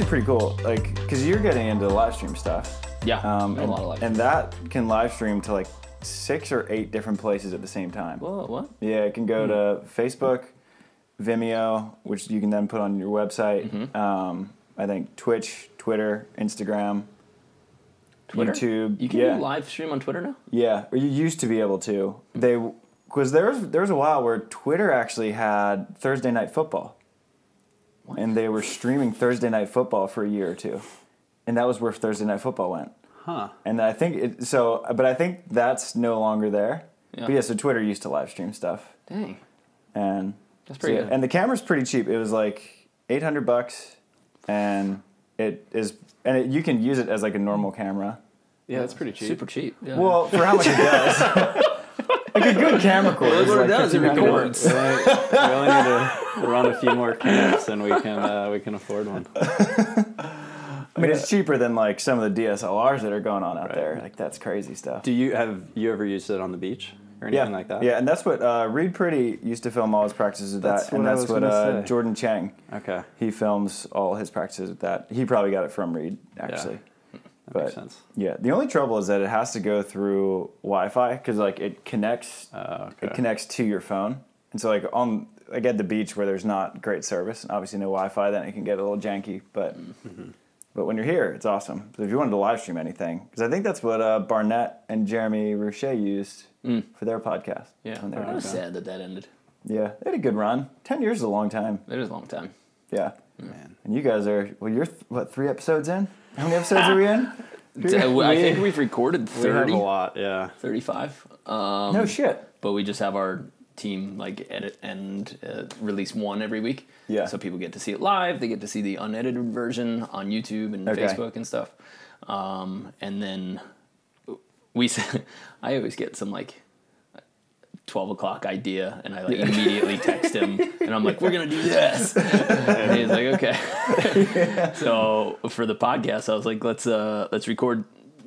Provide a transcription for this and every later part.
actually pretty cool. Like, cause you're getting into the live stream stuff. Yeah, Um, a and, lot of live. and that can live stream to like six or eight different places at the same time. Whoa, what? Yeah, it can go to Facebook, Vimeo, which you can then put on your website. Mm-hmm. Um, I think Twitch, Twitter, Instagram, Twitter? YouTube. You can yeah, do live stream on Twitter now. yeah. Or you used to be able to. They because there was there was a while where Twitter actually had Thursday night football, and they were streaming Thursday night football for a year or two, and that was where Thursday night football went. Huh. And I think it, so, but I think that's no longer there. Yeah. But yeah, so Twitter used to live stream stuff, Dang, and that's so pretty yeah, good. and the camera's pretty cheap. It was like eight hundred bucks, and it is, and it, you can use it as like a normal camera. Yeah, that's pretty cheap. Super cheap. Yeah. Well, for how much it does, like a good camera cord. Look is what it does, it records. we, only, we only need to run a few more camps and we can uh, we can afford one. I mean, it's cheaper than like some of the DSLRs that are going on out Right. there. Like that's crazy stuff. Do you have you ever used it on the beach or yeah, anything like that? yeah, and that's what uh, Reid Priddy used to film all his practices with That's that, and what I that's was what uh, say. Jordan Chang. Okay. He films all his practices with that. He probably got it from Reid, actually. That But makes sense. yeah, the only trouble is that it has to go through Wi-Fi because like it connects, Uh, it connects to your phone, and so like on like at the beach where there's not great service, and obviously no Wi-Fi, then it can get a little janky. But Mm-hmm. but when you're here, it's awesome. So if you wanted to live stream anything, because I think that's what uh, Barnett and Jeremy Roche used for their podcast. yeah. when they were I was that. sad that that ended. Yeah, they had a good run. Ten years is a long time. It is a long time. Yeah. Man. And you guys are well. You're th- what three episodes in? How many episodes are we in? I think we've recorded We have 30, a lot, yeah. 35. Um, No shit. but we just have our team like edit and uh, release one every week. Yeah. So people get to see it live. They get to see the unedited version on YouTube and Okay. Facebook and stuff. Um, and then we, s- I always get some like. 12 o'clock idea and I like immediately text him and I'm like, we're gonna do this. and he's like, okay. so for the podcast, I was like, let's uh let's record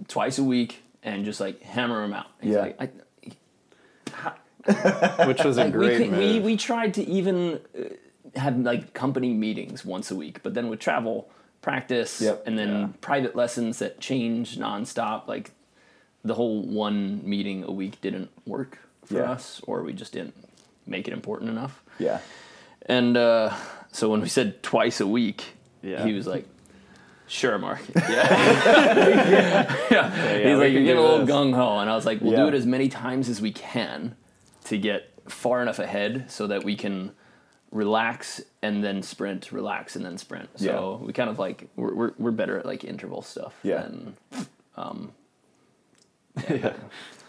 twice a week and just like hammer them out. He's Yeah. like, I, Which was a like great we, could, we we tried to even uh, have like company meetings once a week, but then with travel, practice, Yep. and then Yeah. private lessons that change nonstop, like the whole one meeting a week didn't work for Yeah. us, or we just didn't make it important enough. Yeah. And uh, so when we said twice a week, Yeah. he was like, "Sure, Mark." Yeah, yeah. yeah, He's like, "You're getting a little gung ho," and I was like, "We'll Yeah. do it as many times as we can to get far enough ahead so that we can." relax and then sprint relax and then sprint so we kind of like we're, we're, we're better at like interval stuff Yeah. than yeah.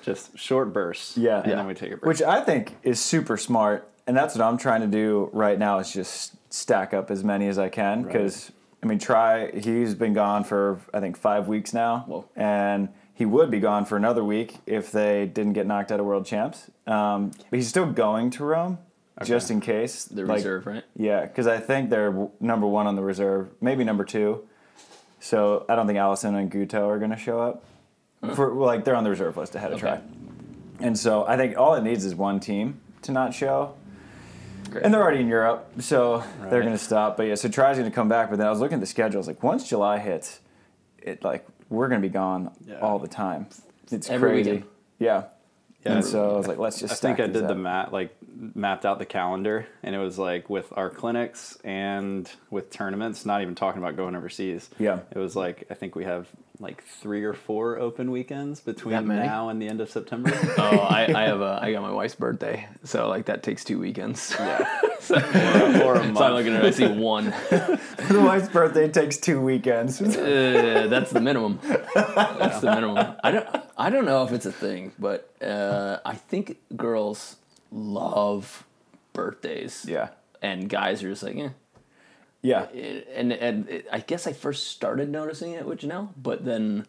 Just short bursts. Yeah. And Yeah. then we take a break. Which I think is super smart, and that's what I'm trying to do right now is just stack up as many as I can because I mean, Tri. He's been gone for I think five weeks now, Whoa. and he would be gone for another week if they didn't get knocked out of world champs. Um, but he's still going to Rome just in case. the like- reserve right Yeah, because I think they're number one on the reserve, maybe number two. So I don't think Alison and Guto are going to show up. For like they're on the reserve list ahead of Okay. Tri. And so I think all it needs is one team to not show. Great. And they're already in Europe, so they're going to stop. But yeah, so Tri's going to come back. But then I was looking at the schedule. I was like, once July hits, it like we're going to be gone Yeah. all the time. It's Every crazy. weekend. Yeah. Yeah. And so I was like, let's just. I think I these did the up. map, like mapped out the calendar, and it was like with our clinics and with tournaments. Not even talking about going overseas. Yeah. it was like I think we have like three or four open weekends between now and the end of September. oh I, I have a i got my wife's birthday so like that takes two weekends yeah, so, or, or a month. so i'm looking at it i see one the wife's birthday takes two weekends. Uh, that's the minimum. That's the minimum. I don't. I don't know if it's a thing, but uh, I think girls love birthdays. yeah. And guys are just like, eh. Yeah. And and it, I guess I first started noticing it with Janelle, but then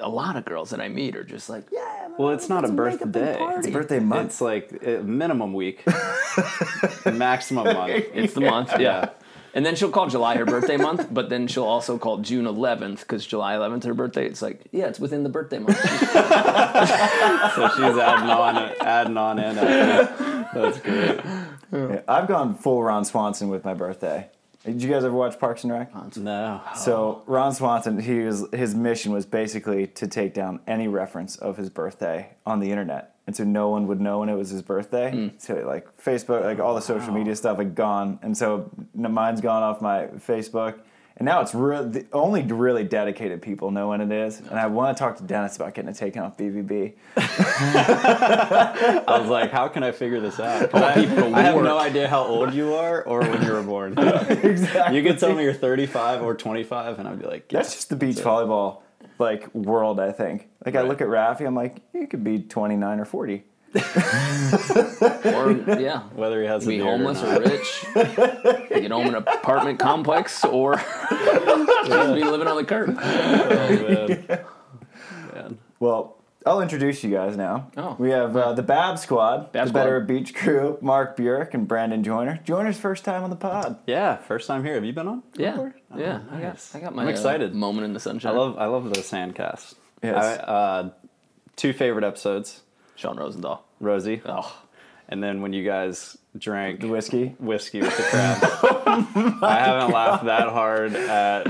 a lot of girls that I meet are just like, yeah. Well, it's not a let's make big birthday. party." It's birthday month. It's like a minimum week, maximum month. It's the month, yeah. And then she'll call July her birthday month, but then she'll also call June 11th because July 11th her birthday. It's like, yeah, it's within the birthday month. So she's adding on, adding on in. That's great. Yeah, I've gone full Ron Swanson with my birthday. Did you guys ever watch Parks and Rec? No. So Ron Swanson, he was his mission was basically to take down any reference of his birthday on the internet, and so no one would know when it was his birthday. Hmm. So like Facebook, like all the social media stuff, had gone, and so mine's gone off my Facebook, and now it's real. The only really dedicated people know when it is, and I want to talk to Dennis about getting it taken off BBB. I was like, how can I figure this out? I, people I have no idea how old you are or when you were born. exactly. You could tell me you're 35 or 25, and I'd be like, yeah. That's just the beach volleyball like world, I think. Like I look at Rafi, I'm like, you could be 29 or 40. Or yeah, whether he has a be homeless or or, not. rich, get home in an apartment complex, or just be living on the curb. Oh, man. Man. Well, I'll introduce you guys now. Oh. We have uh, the Bab Squad, Bab the Squad. Better Beach Crew, Mark Burik and Brandon Joyner. Joyner's first time on the pod. Yeah, first time here. Have you been on? Yeah, before? yeah. Oh, I got. I got my I'm uh, excited. moment in the sunshine. I sunshine. love I love the sandcast. Yes. I, uh, two favorite episodes, Sean Rosenthal. Rosie, Oh, and then when you guys drank The whiskey. whiskey with the crab. Oh I haven't laughed that hard at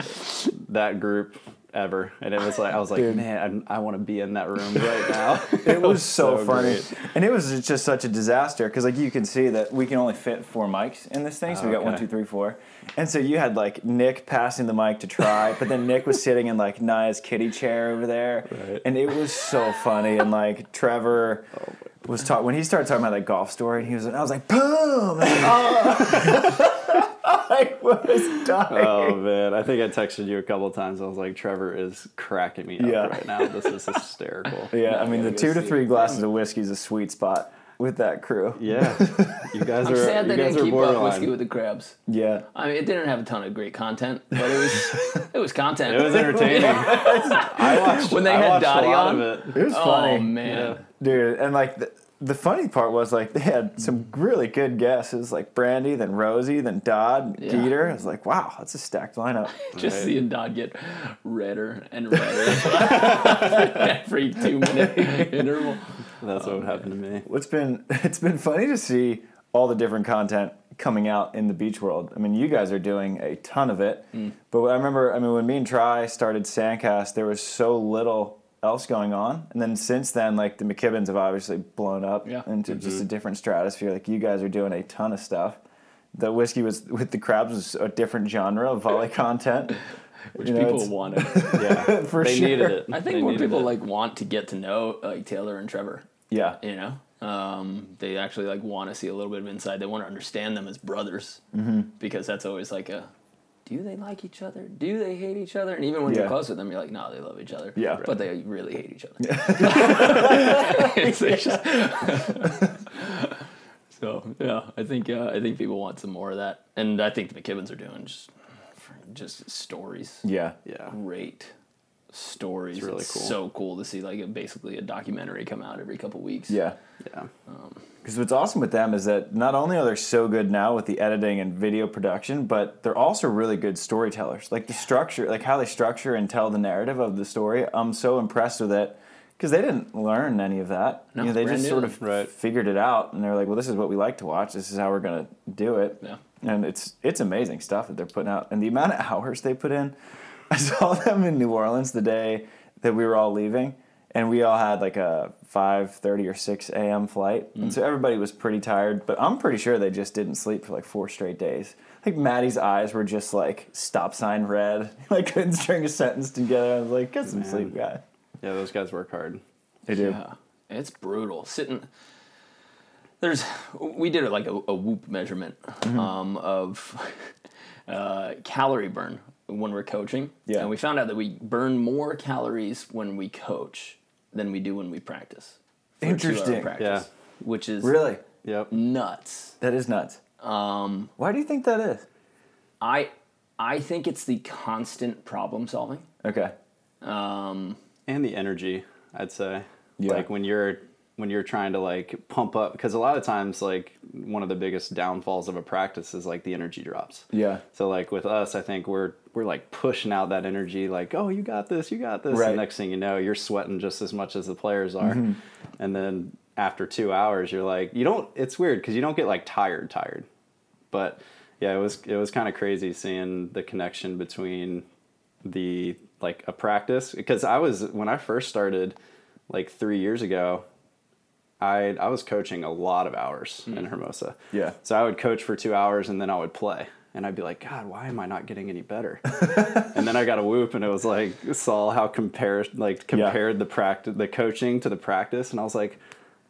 that group ever, and it was like I was like, Dude. man, I, I want to be in that room right now. It was so, so funny. great. And it was just such a disaster because, like, you can see that we can only fit four mics in this thing. So we oh, got one, two, three, four. And so you had, like, Nick passing the mic to Tri, but then Nick was sitting in, like, Naya's kitty chair over there. Right. And it was so funny. And, like, Trevor. Oh, was taught when he started talking about that golf story, and he was, I was like, boom! Oh. I was oh, dying. oh man, I think I texted you a couple of times. I was like, Trevor is cracking me up Yeah. right now. This is hysterical. Yeah, I mean, the two to three glasses of whiskey is a sweet spot with that crew. Yeah, you guys I'm are. sad you they didn't are keep up whiskey with the crabs. Yeah. I mean, it didn't have a ton of great content, but it was it was content. It was entertaining. I watched When they I had watched Dottie on? of it. It was funny, oh funny. man, Dude, and like the, the funny part was like they had some really good guesses, like Brandy, then Rosie, then Dodd, Yeah. Dieter. I was like, wow, that's a stacked lineup. just Right. seeing Dodd get redder and redder every two minute interval. That's Oh, what happened to me. It's been it's been funny to see all the different content coming out in the beach world. I mean, you guys are doing a ton of it, Mm. but I remember, I mean, when me and Tri started Sandcast, there was so little else going on, and then since then, like the McKibbins have obviously blown up Yeah. into just a different stratosphere. Like you guys are doing a ton of stuff. The whiskey was with the crabs was a different genre of volley content, Which You know, people wanted. Yeah, For they sure. needed it. I They think more people it. like want to get to know like Taylor and Trevor. Yeah, You know, um, they actually like want to see a little bit of inside. They want to understand them as brothers Mm-hmm. because that's always like a. Do they like each other? Do they hate each other? And even when Yeah. you're close with them, you're like, no, they love each other. Yeah. but they really hate each other. It's just- so yeah, I think uh, I think people want some more of that, and I think the McKibbins are doing just just stories yeah, Yeah. great stories. It's really cool. So cool to see like a, basically a documentary come out every couple weeks. yeah. Yeah. Um, because what's awesome with them is that not only are they so good now with the editing and video production, but they're also really good storytellers. Like the structure, like how they structure and tell the narrative of the story, I'm so impressed with it because they didn't learn any of that. No, you know, they just new. sort of Right. figured it out, and they're like, "Well, this is what we like to watch. This is how we're gonna do it." Yeah. And it's it's amazing stuff that they're putting out, and the amount of hours they put in. I saw them in New Orleans the day that we were all leaving, and we all had like a five thirty or six a.m. flight, and so everybody was pretty tired. But I'm pretty sure they just didn't sleep for like four straight days. Like Maddie's eyes were just like stop sign red. like couldn't string a sentence together. I was like, get some Man. sleep, guy. Yeah, those guys work hard. They do. Yeah, it's brutal. Sitting there's we did it like a, a whoop measurement Mm-hmm. um, of uh, calorie burn when we're coaching. Yeah. and we found out that we burn more calories when we coach than we do when we practice. for a two-hour Interesting. Practice, which is Really, Yep. nuts. that is nuts. Um, Why do you think that is? I I think it's the constant problem solving. Okay. Um, and the energy i'd say Yeah. like when you're when you're trying to like pump up because a lot of times like one of the biggest downfalls of a practice is like the energy drops Yeah. so like with us i think we're we're like pushing out that energy like oh you got this you got this Right. and next thing you know you're sweating just as much as the players are Mm-hmm. and then after two hours you're like you don't it's weird because you don't get like tired tired but Yeah, it was it was kind of crazy seeing the connection between the like a practice because I was when I first started like 3 years ago I I was coaching a lot of hours in Hermosa. Yeah. So I would coach for 2 hours and then I would play. And I'd be like, God, why am I not getting any better? and then I got a whoop, and it was like saw how compared like compared the practice, the coaching to the practice, and I was like,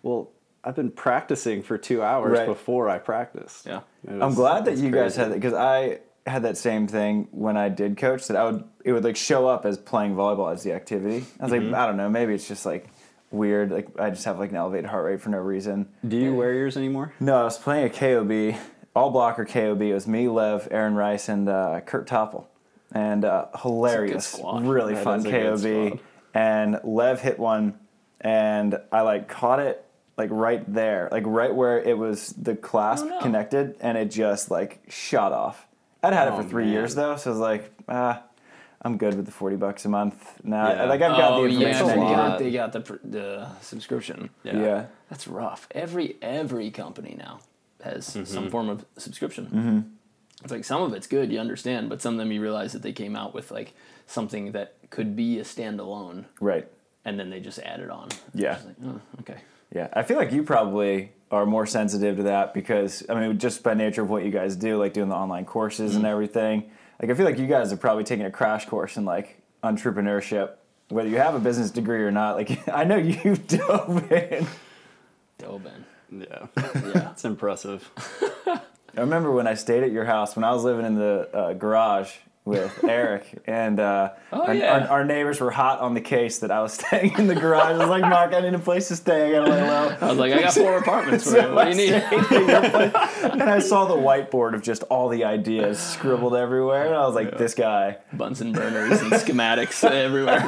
well, I've been practicing for two hours Right. before I practiced. Yeah. It I'm glad that it's you guys had that because I had that same thing when I did coach. That I would it would like show up as playing volleyball as the activity. I was like, Mm-hmm. I don't know, maybe it's just like weird. Like I just have like an elevated heart rate for no reason. Do you wear yours anymore? No, I was playing a KOB, all blocker KOB. It was me, Lev, Aaron Rice, and uh, Kurt Toppel, and uh, hilarious, really That fun is a good KOB. And Lev hit one, and I like caught it like right there, like right where it was the clasp Oh, no. connected, and it just like shot off. I'd had it Oh, for three man. years though, so I was like, ah. I'm good with the forty bucks a month now. Yeah. Like I've got oh the information. That's they a I need. got, they got the the subscription. Yeah. Yeah. That's rough. Every every company now has Mm-hmm. some form of subscription. It's like some of it's good, you understand, but some of them you realize that they came out with like something that could be a standalone, Right. and then they just added on. Yeah. Like, oh, okay. Yeah, I feel like you probably are more sensitive to that because I mean, just by nature of what you guys do, like doing the online courses Mm-hmm. and everything. Like, I feel like you guys are probably taking a crash course in like entrepreneurship, whether you have a business degree or not. Like, I know you dove in. Dobin. Yeah. Yeah. it's impressive. I remember when I stayed at your house when I was living in the uh, garage with Eric, and uh, Oh, our, yeah. our, our neighbors were hot on the case that I was staying in the garage. I was like, Mark, I need a place to stay. I gotta lay low. I was like, I got four apartments for you. So What do you need? stayed at your place, and I saw the whiteboard of just all the ideas scribbled everywhere, and I was like, "This guy." Bunsen burners and schematics everywhere.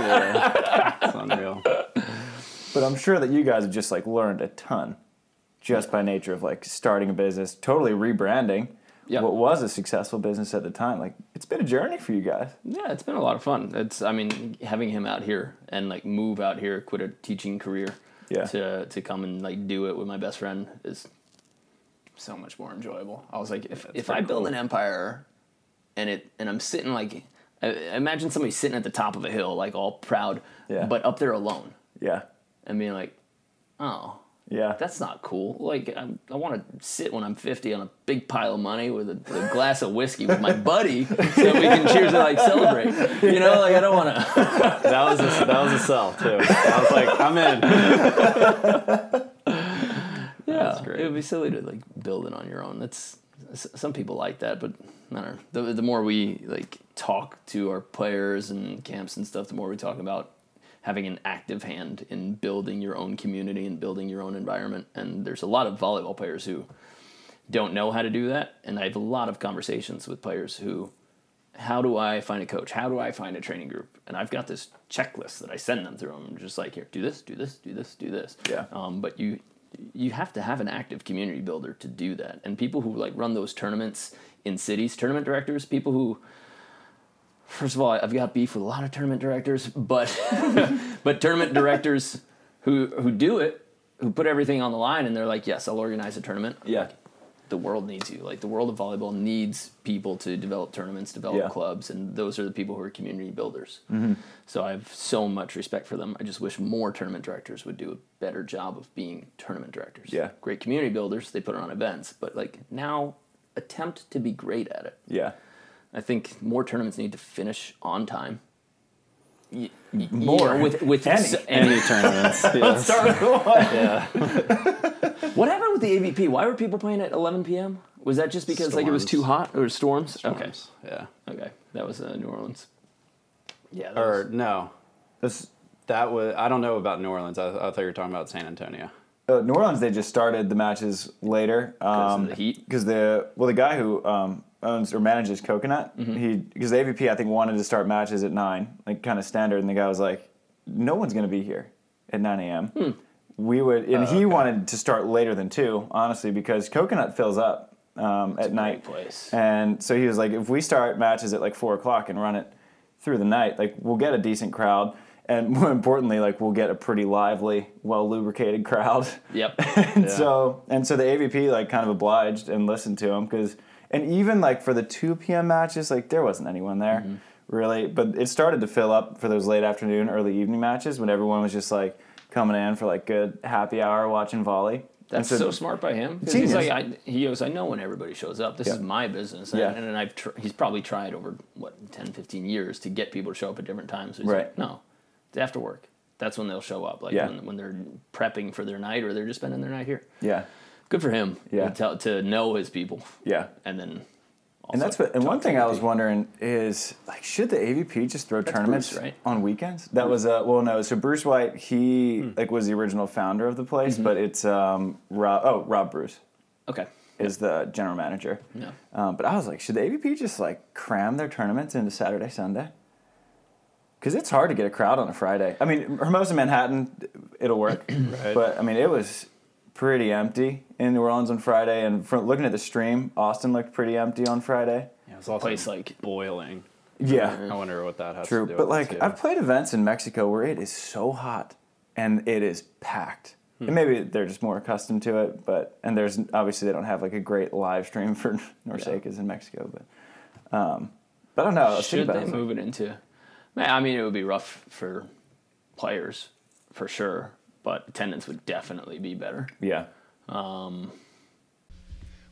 It's unreal. But I'm sure that you guys have just like learned a ton, just by nature of like starting a business, totally rebranding Yeah. what was a successful business at the time. Like it's been a journey for you guys. Yeah, it's been a lot of fun. It's I mean having him out here and like move out here, quit a teaching career, Yeah. to to come and like do it with my best friend is so much more enjoyable. I was like, if if I build cool. an empire, and it and I'm sitting like, I imagine somebody sitting at the top of a hill, like all proud, Yeah. but up there alone, Yeah, and being like, oh. Yeah, That's not cool. Like, I'm, I want to sit when I'm 50 on a big pile of money with a, a glass of whiskey with my buddy so we can cheers and like celebrate. You know, like I don't want to. That was a, that was a sell too. I was like, I'm in. Yeah, great. it would be silly to like build it on your own. That's some people like that, but I don't know. The, the more we like talk to our players and camps and stuff, the more we talk about having an active hand in building your own community and building your own environment. And there's a lot of volleyball players who don't know how to do that, and I have a lot of conversations with players who. How do I find a coach? How do I find a training group? And I've got this checklist that I send them through. I'm just like, here, do this, do this, do this, do this. Yeah. Um, but you you have to have an active community builder to do that. And people who like run those tournaments in cities, tournament directors, people who first of all, I've got beef with a lot of tournament directors, but but tournament directors who who do it, who put everything on the line and they're like, "Yes, I'll organize a tournament." yeah, The world needs you. Like the world of volleyball needs people to develop tournaments, develop Yeah. clubs, and those are the people who are community builders. Mm-hmm. So I have so much respect for them. I just wish more tournament directors would do a better job of being tournament directors. Yeah. Great community builders, they put on events, but like now attempt to be great at it. yeah. I think more tournaments need to finish on time. Y- y- you More. know, with with Any. s- Any tournaments. yes. Start with one. Yeah. What happened with the AVP? Why were people playing at 11 p.m.? Was that just because like it was too hot or storms? Storms. Yeah. Okay, okay, that was uh, New Orleans. Yeah, that Or was- no, This, that was. I don't know about New Orleans. I, I thought you were talking about San Antonio. uh, New Orleans, they just started the matches later. Um, of the heat? Because the well, the guy who um, owns or manages Coconut, Mm-hmm. he because the AVP I think wanted to start matches at nine, like kind of standard, and the guy was like, "No one's going to be here at nine a.m." Hmm. We would, and Oh, he wanted to start later than two, honestly, because Coconut fills up um, at night. place. And so he was like, if we start matches at like four o'clock and run it through the night, like we'll get a decent crowd. And more importantly, like we'll get a pretty lively, well lubricated crowd. Yep. and Yeah. so and so the AVP like kind of obliged and listened to him because And even like for the 2 p.m. matches, like there wasn't anyone there Mm-hmm. really. But it started to fill up for those late afternoon, early evening matches when everyone was just like coming in for like good happy hour watching volley. That's so, smart by him. He's like, I, he goes, I know when everybody shows up. This Yeah. is my business. Yeah. And, and I've tr- he's probably tried over, what, 10, 15 years to get people to show up at different times. So he's Right. like, no, it's after work. That's when they'll show up, like Yeah. when, when they're prepping for their night or they're just spending their night here. Yeah, Good for him. Yeah. To, to know his people. yeah. And then. Also And that's what. And one thing I was wondering is like, should the AVP just throw tournaments Bruce, right? on weekends? That was uh, well, no. So Bruce White, he Hmm. like was the original founder of the place, Mm-hmm. but it's um Rob. Oh, Rob Bruce Okay. is the general manager. Yeah. Um, but I was like, should the AVP just like cram their tournaments into Saturday, Sunday? Because it's hard to get a crowd on a Friday. I mean, Hermosa Manhattan, it'll work. Right. But I mean, it was pretty empty in New Orleans on Friday. And from looking at the stream, Austin looked pretty empty on Friday. Yeah, it was also Place like boiling. Yeah. I wonder what that has True, to do but with like. I've played events in Mexico where it is so hot and it is packed. Hmm. And maybe they're just more accustomed to it, but and there's obviously they don't have like a great live stream for NORCECA's in Mexico, but um, but I don't know. I was Should thinking they it. move it into? Man, I mean, it would be rough for players, for sure. But attendance would definitely be better. Yeah, um,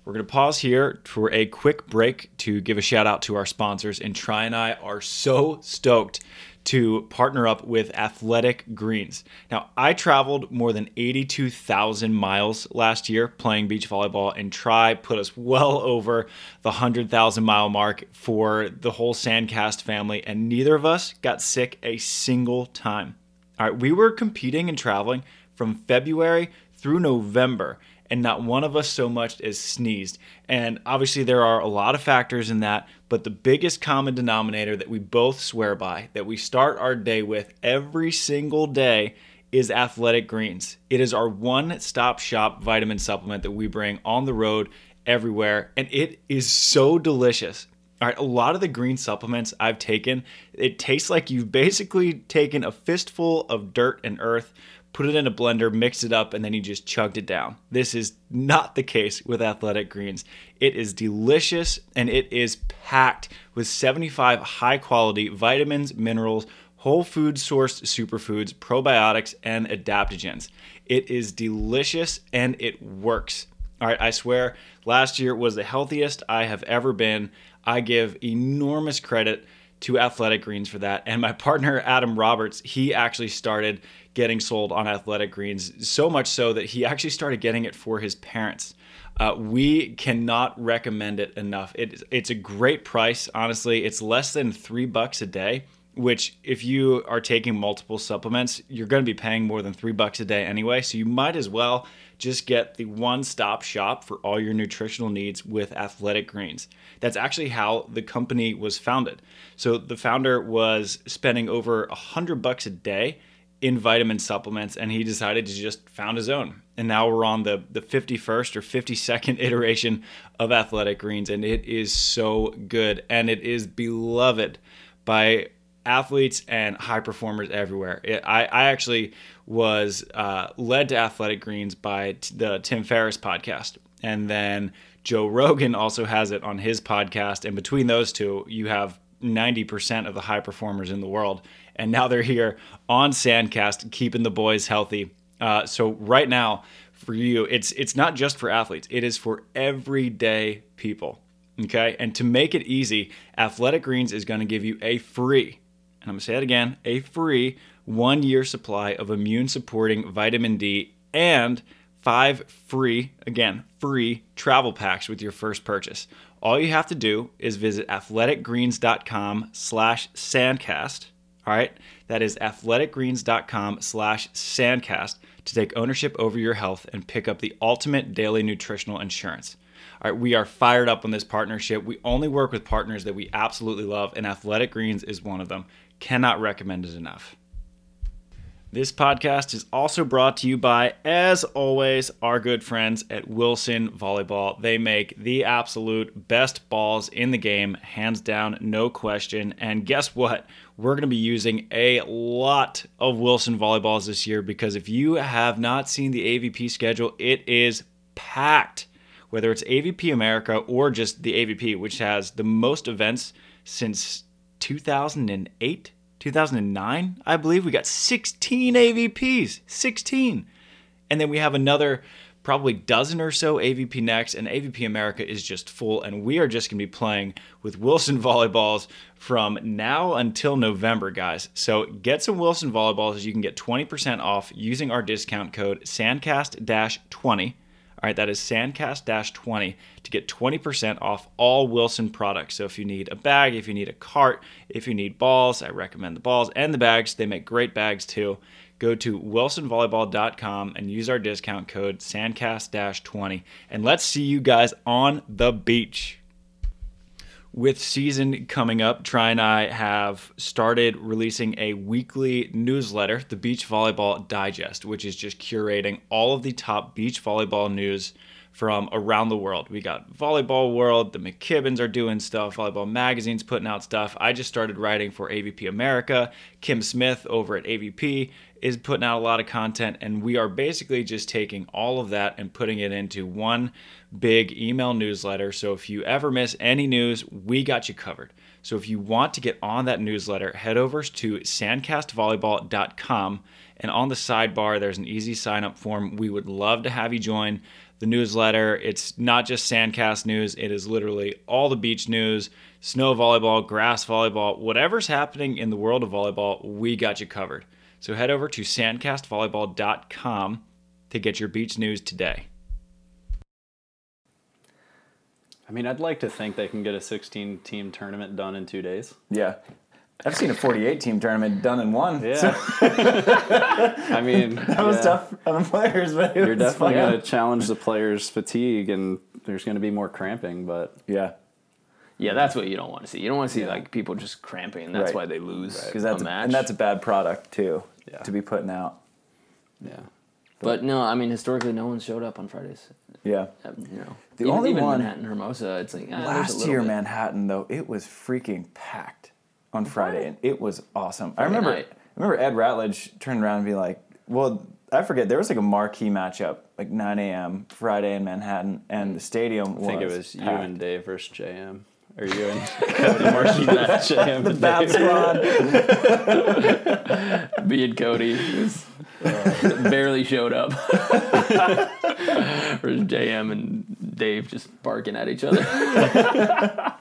We're going to pause here for a quick break to give a shout out to our sponsors. And Tri and I are so stoked to partner up with Athletic Greens. Now, I traveled more than 82,000 miles last year playing beach volleyball, and Tri put us well over the 100,000 mile mark for the whole Sandcast family, and neither of us got sick a single time. All right, we were competing and traveling from February through November, and not one of us so much as sneezed. And obviously, there are a lot of factors in that, but the biggest common denominator that we both swear by, that we start our day with every single day, is Athletic Greens. It is our one stop shop vitamin supplement that we bring on the road everywhere, and it is so delicious. All right, a lot of the green supplements I've taken, it tastes like you've basically taken a fistful of dirt and earth, put it in a blender, mixed it up, and then you just chugged it down. This is not the case with Athletic Greens. It is delicious and it is packed with 75 high quality vitamins, minerals, whole food sourced superfoods, probiotics, and adaptogens. It is delicious and it works. All right, I swear, last year was the healthiest I have ever been. I give enormous credit to Athletic Greens for that. And my partner, Adam Roberts, he actually started getting sold on Athletic Greens, so much so that he actually started getting it for his parents. Uh, we cannot recommend it enough. It, it's a great price, honestly. It's less than three bucks a day which if you are taking multiple supplements, you're going to be paying more than three bucks a day anyway. So you might as well just get the one stop shop for all your nutritional needs with Athletic Greens. That's actually how the company was founded. So the founder was spending over a hundred bucks a day in vitamin supplements and he decided to just found his own. And now we're on the, the 51st or 52nd iteration of Athletic Greens and it is so good and it is beloved by athletes and high performers everywhere. It, I, I actually was uh, led to Athletic Greens by t- the Tim Ferriss podcast. And then Joe Rogan also has it on his podcast. And between those two, you have 90% of the high performers in the world. And now they're here on Sandcast, keeping the boys healthy. Uh, so right now, for you, it's it's not just for athletes; it is for everyday people. Okay, and to make it easy, Athletic Greens is going to give you a free, and I'm to say it again, a free one year supply of immune supporting vitamin D and five free, again, free travel packs with your first purchase. All you have to do is visit athleticgreens.com slash sandcast. All right, that is athleticgreens.com slash sandcast to take ownership over your health and pick up the ultimate daily nutritional insurance. All right, we are fired up on this partnership. We only work with partners that we absolutely love, and Athletic Greens is one of them. Cannot recommend it enough. This podcast is also brought to you by, as always, our good friends at Wilson Volleyball. They make the absolute best balls in the game, hands down, no question. And guess what? We're going to be using a lot of Wilson Volleyballs this year because if you have not seen the AVP schedule, it is packed whether it's AVP America or just the AVP, which has the most events since 2008, 2009, I believe. We got 16 AVPs, 16. And then we have another probably dozen or so AVP next, and AVP America is just full. And we are just going to be playing with Wilson volleyballs from now until November, guys. So get some Wilson volleyballs. As you can get 20% off using our discount code SANDCAST 20. All right, that is Sandcast 20 to get 20% off all Wilson products. So if you need a bag, if you need a cart, if you need balls, I recommend the balls and the bags. They make great bags too. Go to wilsonvolleyball.com and use our discount code Sandcast 20. And let's see you guys on the beach with season coming up, Tri and I have started releasing a weekly newsletter, the Beach Volleyball Digest, which is just curating all of the top beach volleyball news from around the world. We got Volleyball World, the McKibbins are doing stuff, Volleyball Magazine's putting out stuff. I just started writing for AVP America. Kim Smith over at AVP is putting out a lot of content, and we are basically just taking all of that and putting it into one big email newsletter. So if you ever miss any news, we got you covered. So if you want to get on that newsletter, head over to sandcastvolleyball.com and on the sidebar there's an easy sign up form. We would love to have you join the newsletter. It's not just Sandcast news, it is literally all the beach news, snow volleyball, grass volleyball, whatever's happening in the world of volleyball, we got you covered. So head over to sandcastvolleyball.com to get your beach news today. I mean, I'd like to think they can get a 16 team tournament done in two days. Yeah. I've seen a 48 team tournament done in one. Yeah. So I mean, that was yeah. tough on the players, but it You're was definitely going to challenge the players' fatigue, and there's going to be more cramping. But Yeah. Yeah, that's what you don't want to see. You don't want to see Yeah. like people just cramping. That's Right. why they lose Because that's a a, match. and that's a bad product too Yeah. to be putting out. yeah, but no, I mean historically, no one showed up on Fridays. Yeah. Uh, You know, The even, only even one- Manhattan Hermosa, it's like ah, Last year, bit. Manhattan though, it was freaking packed on Friday, and it was awesome. I remember, night. I remember Ed Ratledge turned around and be like, "Well, I forget there was like a marquee matchup, like 9 a.m. Friday in Manhattan, and the stadium was. I think it was you packed. and Dave versus JM, or you and Cody Markey match JM. and Bad Dave. squad. Me and Cody was, uh, barely showed up. Whereas JM and Dave just barking at each other.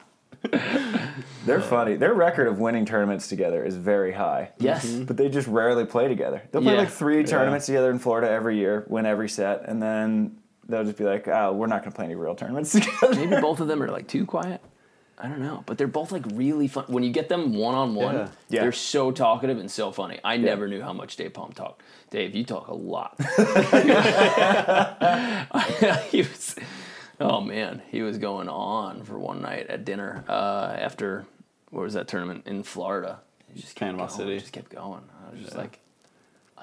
They're funny. Their record of winning tournaments together is very high. Yes. But they just rarely play together. They'll play Yeah. like three tournaments together in Florida every year, win every set, and then they'll just be like, "Oh, we're not going to play any real tournaments together." Maybe both of them are like too quiet. I don't know, but they're both like really fun. When you get them one on one, Yeah. Yeah. they're so talkative and so funny. I never knew how much Dave Palm talked. Dave, you talk a lot. he was, oh man, he was going on for one night at dinner uh, after what was that tournament in Florida? He just Panama going, City. Just kept going. I was just like,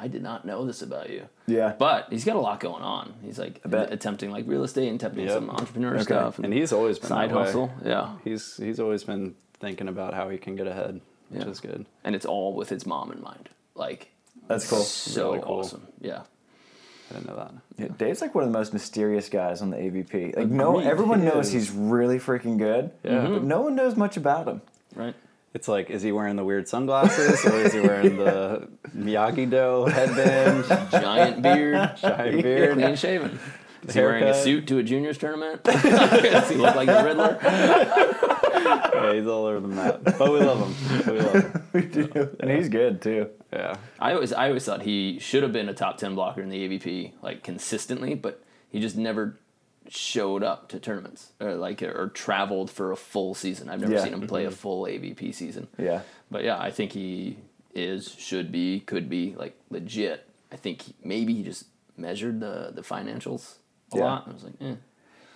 I did not know this about you. Yeah. But he's got a lot going on. He's like attempting like real estate, attempting Yep. some entrepreneur Okay. stuff, and he's always been side hustle. Yeah. He's he's always been thinking about how he can get ahead, which Yeah. is good. and it's all with his mom in mind. Like That's cool. so Really cool. awesome. Yeah. I didn't know that. Yeah, Dave's like one of the most mysterious guys on the AVP. Like no, Agreed, everyone knows he's really freaking good. Yeah. But no one knows much about him. Right. It's like, is he wearing the weird sunglasses or is he wearing the Miyagi Do headband, Giant beard, giant beard? clean shaven. Is he wearing a suit to a juniors tournament? Does he look like the Riddler? Yeah, he's all over the map. But we love him. We love him. We do. And he's good too. Yeah. I always, I always thought he should have been a top ten blocker in the AVP like consistently, but he just never showed up to tournaments or like or traveled for a full season. I've never Yeah. seen him play a full AVP season. Yeah. But yeah, I think he is, should be, could be like legit. I think he, maybe he just measured the the financials a Yeah. lot. I was like, eh.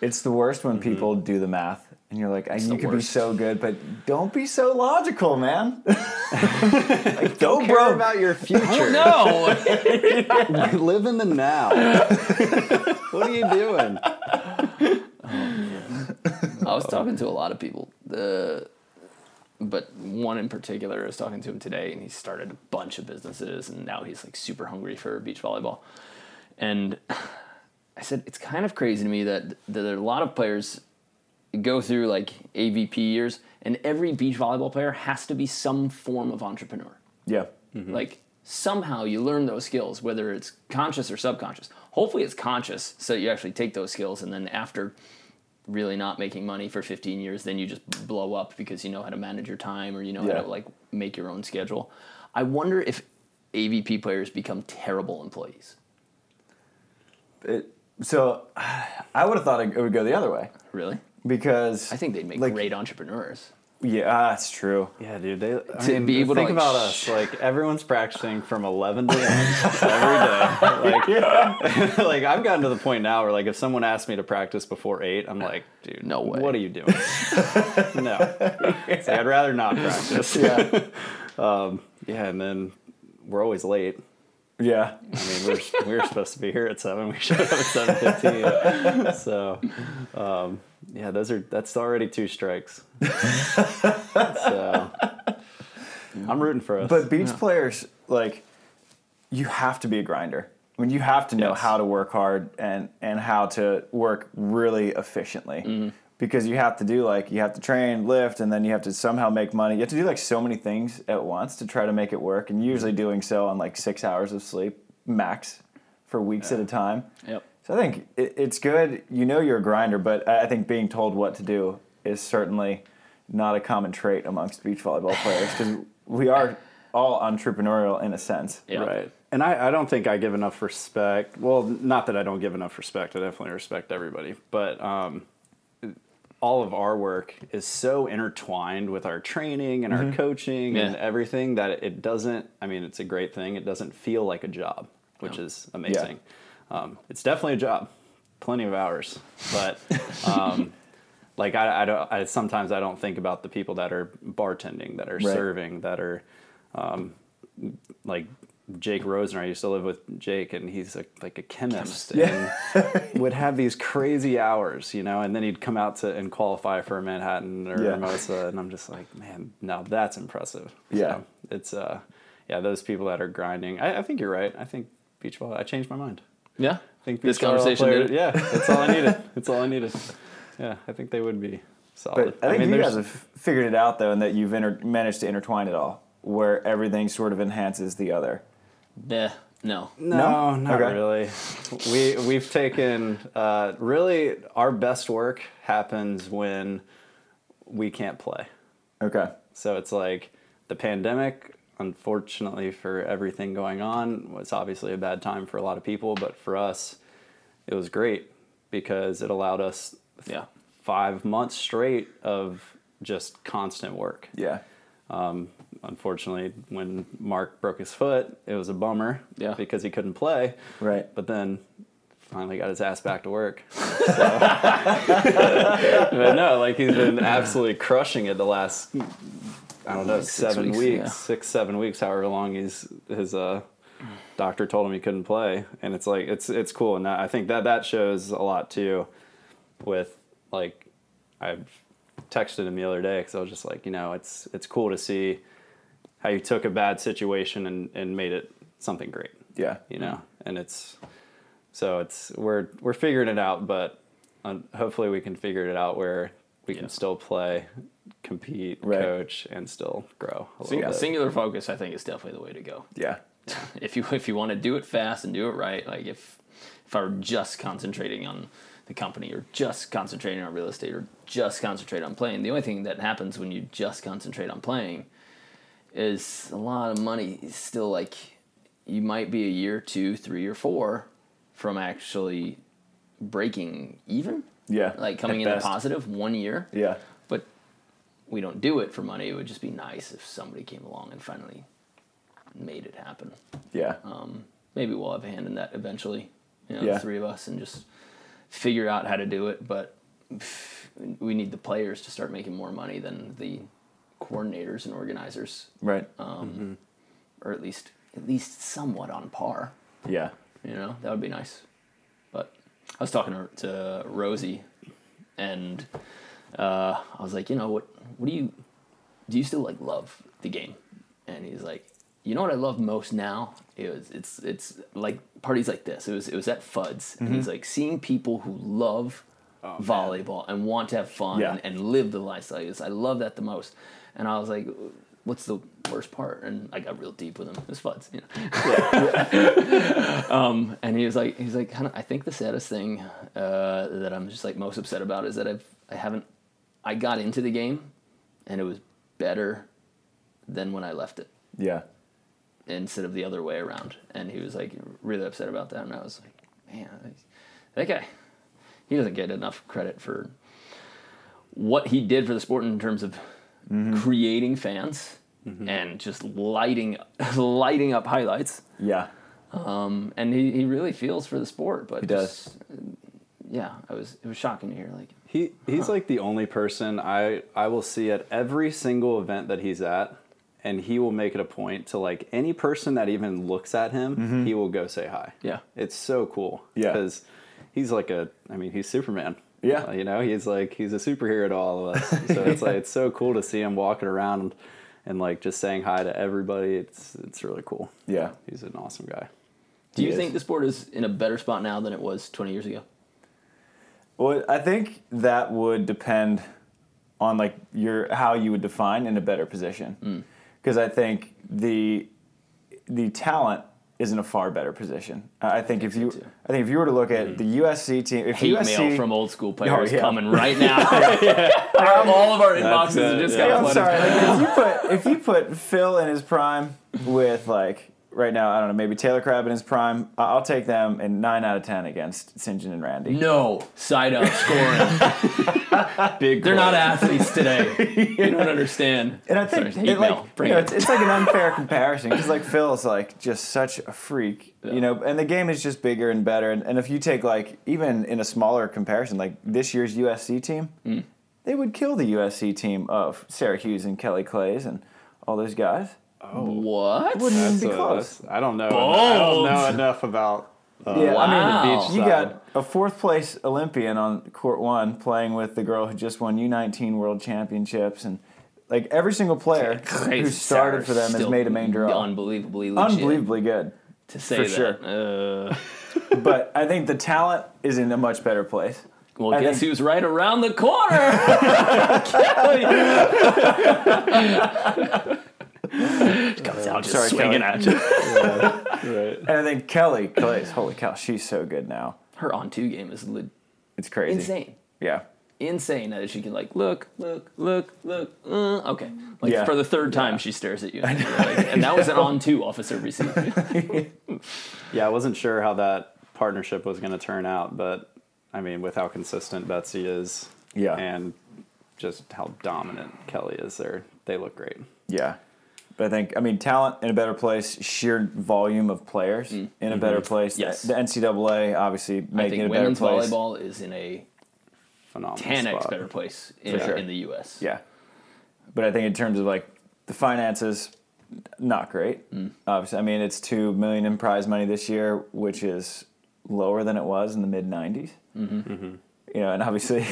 It's the worst when mm-hmm. people do the math and you're like, I, you the could be so good, but don't be so logical, man. like, go Care broke. about your future. no. Live in the now. what are you doing? I was talking to a lot of people. The but one in particular, I was talking to him today, and he started a bunch of businesses, and now he's like super hungry for beach volleyball. And I said it's kind of crazy to me that, that there are a lot of players go through like AVP years, and every beach volleyball player has to be some form of entrepreneur. Yeah. Mm-hmm. Like somehow you learn those skills, whether it's conscious or subconscious. Hopefully, it's conscious, so you actually take those skills, and then after really not making money for 15 years, then you just blow up because you know how to manage your time or you know Yeah. how to like make your own schedule. I wonder if AVP players become terrible employees. It, so I would have thought it would go the other way Really? because I think they'd make Like- great entrepreneurs. yeah, ah, that's true. Yeah, dude. They, I To mean, be able to, think like, about sh- us. Like everyone's practicing from eleven to one every day. Like, like I've gotten to the point now where like if someone asks me to practice before eight, I'm like, dude, No way. What are you doing? no, it's like, I'd rather not practice. Yeah. Um, yeah, and then we're always late. Yeah. I mean, we're we were supposed to be here at seven. We showed up at seven fifteen. So, um, yeah, those are that's already two strikes. so, I'm rooting for us. But beach players, like, you have to be a grinder. I mean, you have to know Yes. how to work hard and and how to work really efficiently. Mm-hmm. Because you have to do like you have to train, lift, and then you have to somehow make money. You have to do like so many things at once to try to make it work, and usually Mm-hmm. doing so on like six hours of sleep max for weeks at a time. Yep. So I think it, it's good. You know you're a grinder, but I I think being told what to do is certainly not a common trait amongst beach volleyball players because we are all entrepreneurial in a sense. Yeah. Right. And I, I don't think I give enough respect. Well, not that I don't give enough respect. I definitely respect everybody. But um, all of our work is so intertwined with our training and our coaching and everything that it doesn't, I mean, it's a great thing. It doesn't feel like a job, which is amazing. Um, it's definitely a job, plenty of hours. But um, like I, I don't, I, sometimes I don't think about the people that are bartending, that are Right. serving, that are like Jake Rosener. I used to live with Jake, and he's a, like a chemist, and would have these crazy hours, you know. And then he'd come out to and qualify for Manhattan or Yeah. Hermosa, and I'm just like, man, now that's impressive. Yeah. So it's uh, yeah, those people that are grinding. I, I think you're right. I think beach volleyball. I changed my mind. Yeah. I think This conversation it. Yeah, that's all I needed. That's all I needed. Yeah, I think they would be solid. But I think you guys have figured it out though, and that you've inter- managed to intertwine it all, where everything sort of enhances the other. Nah, no. No, No? not Okay. really. We we've taken uh, really our best work happens when we can't play. Okay. So it's like the pandemic, unfortunately for everything going on, was obviously a bad time for a lot of people, but for us, it was great because it allowed us Yeah. five months straight of just constant work. Yeah. Um, unfortunately, when Mark broke his foot, it was a bummer Yeah. because he couldn't play. Right. But then finally got his ass back to work. So. but no, like he's been absolutely crushing it the last I don't know Six seven weeks, weeks, yeah. six seven weeks, however long he's his uh, doctor told him he couldn't play, and it's like it's it's cool, and that, I think that that shows a lot too. With like, I texted him the other day because I was just like, you know, it's it's cool to see how you took a bad situation and and made it something great Yeah. you know and it's so it's we're we're figuring it out but hopefully we can figure it out where we Yeah. can still play compete Right. coach and still grow a So yeah, bit. singular focus I think is definitely the way to go. Yeah. if you if you want to do it fast and do it right, like if if I were just concentrating on the company or just concentrating on real estate or just concentrate on playing, the only thing that happens when you just concentrate on playing is a lot of money still like you might be a year, two, three, or four from actually breaking even. Yeah. Like coming in the best. positive one year. Yeah. But we don't do it for money. It would just be nice if somebody came along and finally made it happen. Yeah. Um, maybe we'll have a hand in that eventually. You know, Yeah. the three of us and just figure out how to do it. But we need the players to start making more money than the coordinators and organizers, right. um, or at least at least somewhat on par. yeah. You know, that would be nice. But I was talking to, to Rosie, and uh, I was like, you know, what? What do you do? You still like love the game? And he's like, you know what I love most now? It was it's it's like parties like this. It was it was at Fuds, and Mm-hmm. he's like seeing people who love volleyball and want to have fun Oh, Yeah. and, and live the lifestyle. I love that the most. And I was like, what's the worst part? And I got real deep with him. It was Fuds, you know. um, and he was like, he's like. I think the saddest thing uh, that I'm just like most upset about is that I've I haven't I got into the game, and it was better than when I left it Yeah. instead of the other way around. And he was like really upset about that. And I was like, man, that guy, he doesn't get enough credit for what he did for the sport in terms of Mm-hmm. creating fans mm-hmm. and just lighting lighting up highlights. Yeah. Um, and he, he really feels for the sport. But He does. Uh, yeah, I was it was shocking to hear. Like, He he's like the only person I I will see at every single event that he's at, and he will make it a point to like any person that even looks at him, mm-hmm. he will go say hi. Yeah. it's so cool. Yeah. because he's like a I mean he's Superman. Yeah. Uh, you know he's like he's a superhero to all of us. So it's like it's so cool to see him walking around and like just saying hi to everybody. It's it's really cool. Yeah. He's an awesome guy. do you He is. think the sport is in a better spot now than it was 20 years ago? Well, I think that would depend on like your how you would define in a better position. Because I think the the talent is in a far better position. I I think if you too. I think if you were to look at mm-hmm. the USC team, if Hate USC mail from old school oh, players yeah. coming right now. All of our uh, inboxes it, have just yeah. got I'm sorry. Like, if you put if you put Phil in his prime with like right now, I don't know, maybe Taylor Crabb in his prime, I- I'll take them in nine out of ten against Sinjin and Randy. No side up scoring. Big. They're not athletes today. You don't understand. And I think Sorry, hate it, like. Bring you know, it. it's, it's like an unfair comparison because like Phil's like just such a freak, you know, and the game is just bigger and better. And, and if you take like even in a smaller comparison, like this year's USC team, Hmm. they would kill the USC team of Sarah Hughes and Kelly Claes and all those guys. What? Wouldn't even be close. that's- I don't know. I don't know enough about. Uh, Yeah, I mean, Wow. you got a fourth place Olympian on court one playing with the girl who just won U19 World Championships, and like every single player who started for them has made a main draw. Unbelievably legit Unbelievably good. to say for that. sure. Uh, But I think the talent is in a much better place. well, I guess think- who's right around the corner? Comes out just Sorry, swinging Kelly. at you. right. And then Kelly, Kelly's holy cow, she's so good now. Her on two game is le- It's crazy. insane. Yeah. insane that she can like look, look, look, look. Uh, okay, like Yeah. for the third time she stares at you, and, you're like- and that was an on two off of serve. Yeah, I wasn't sure how that partnership was going to turn out, but I mean, with how consistent Betsi is, Yeah. and just how dominant Kelly is there, they look great. Yeah. But I think, I mean, talent in a better place, sheer volume of players in a better place. Mm. Yes. The NCAA obviously making it a better place. women's place. volleyball is in a Phenomenal. 10x spot. better place in, sure. in the U.S. Yeah. But I think in terms of like the finances, not great. Mm. Obviously, I mean, it's two million in prize money this year, which is lower than it was in the mid 90s. Mm-hmm. You know, and obviously,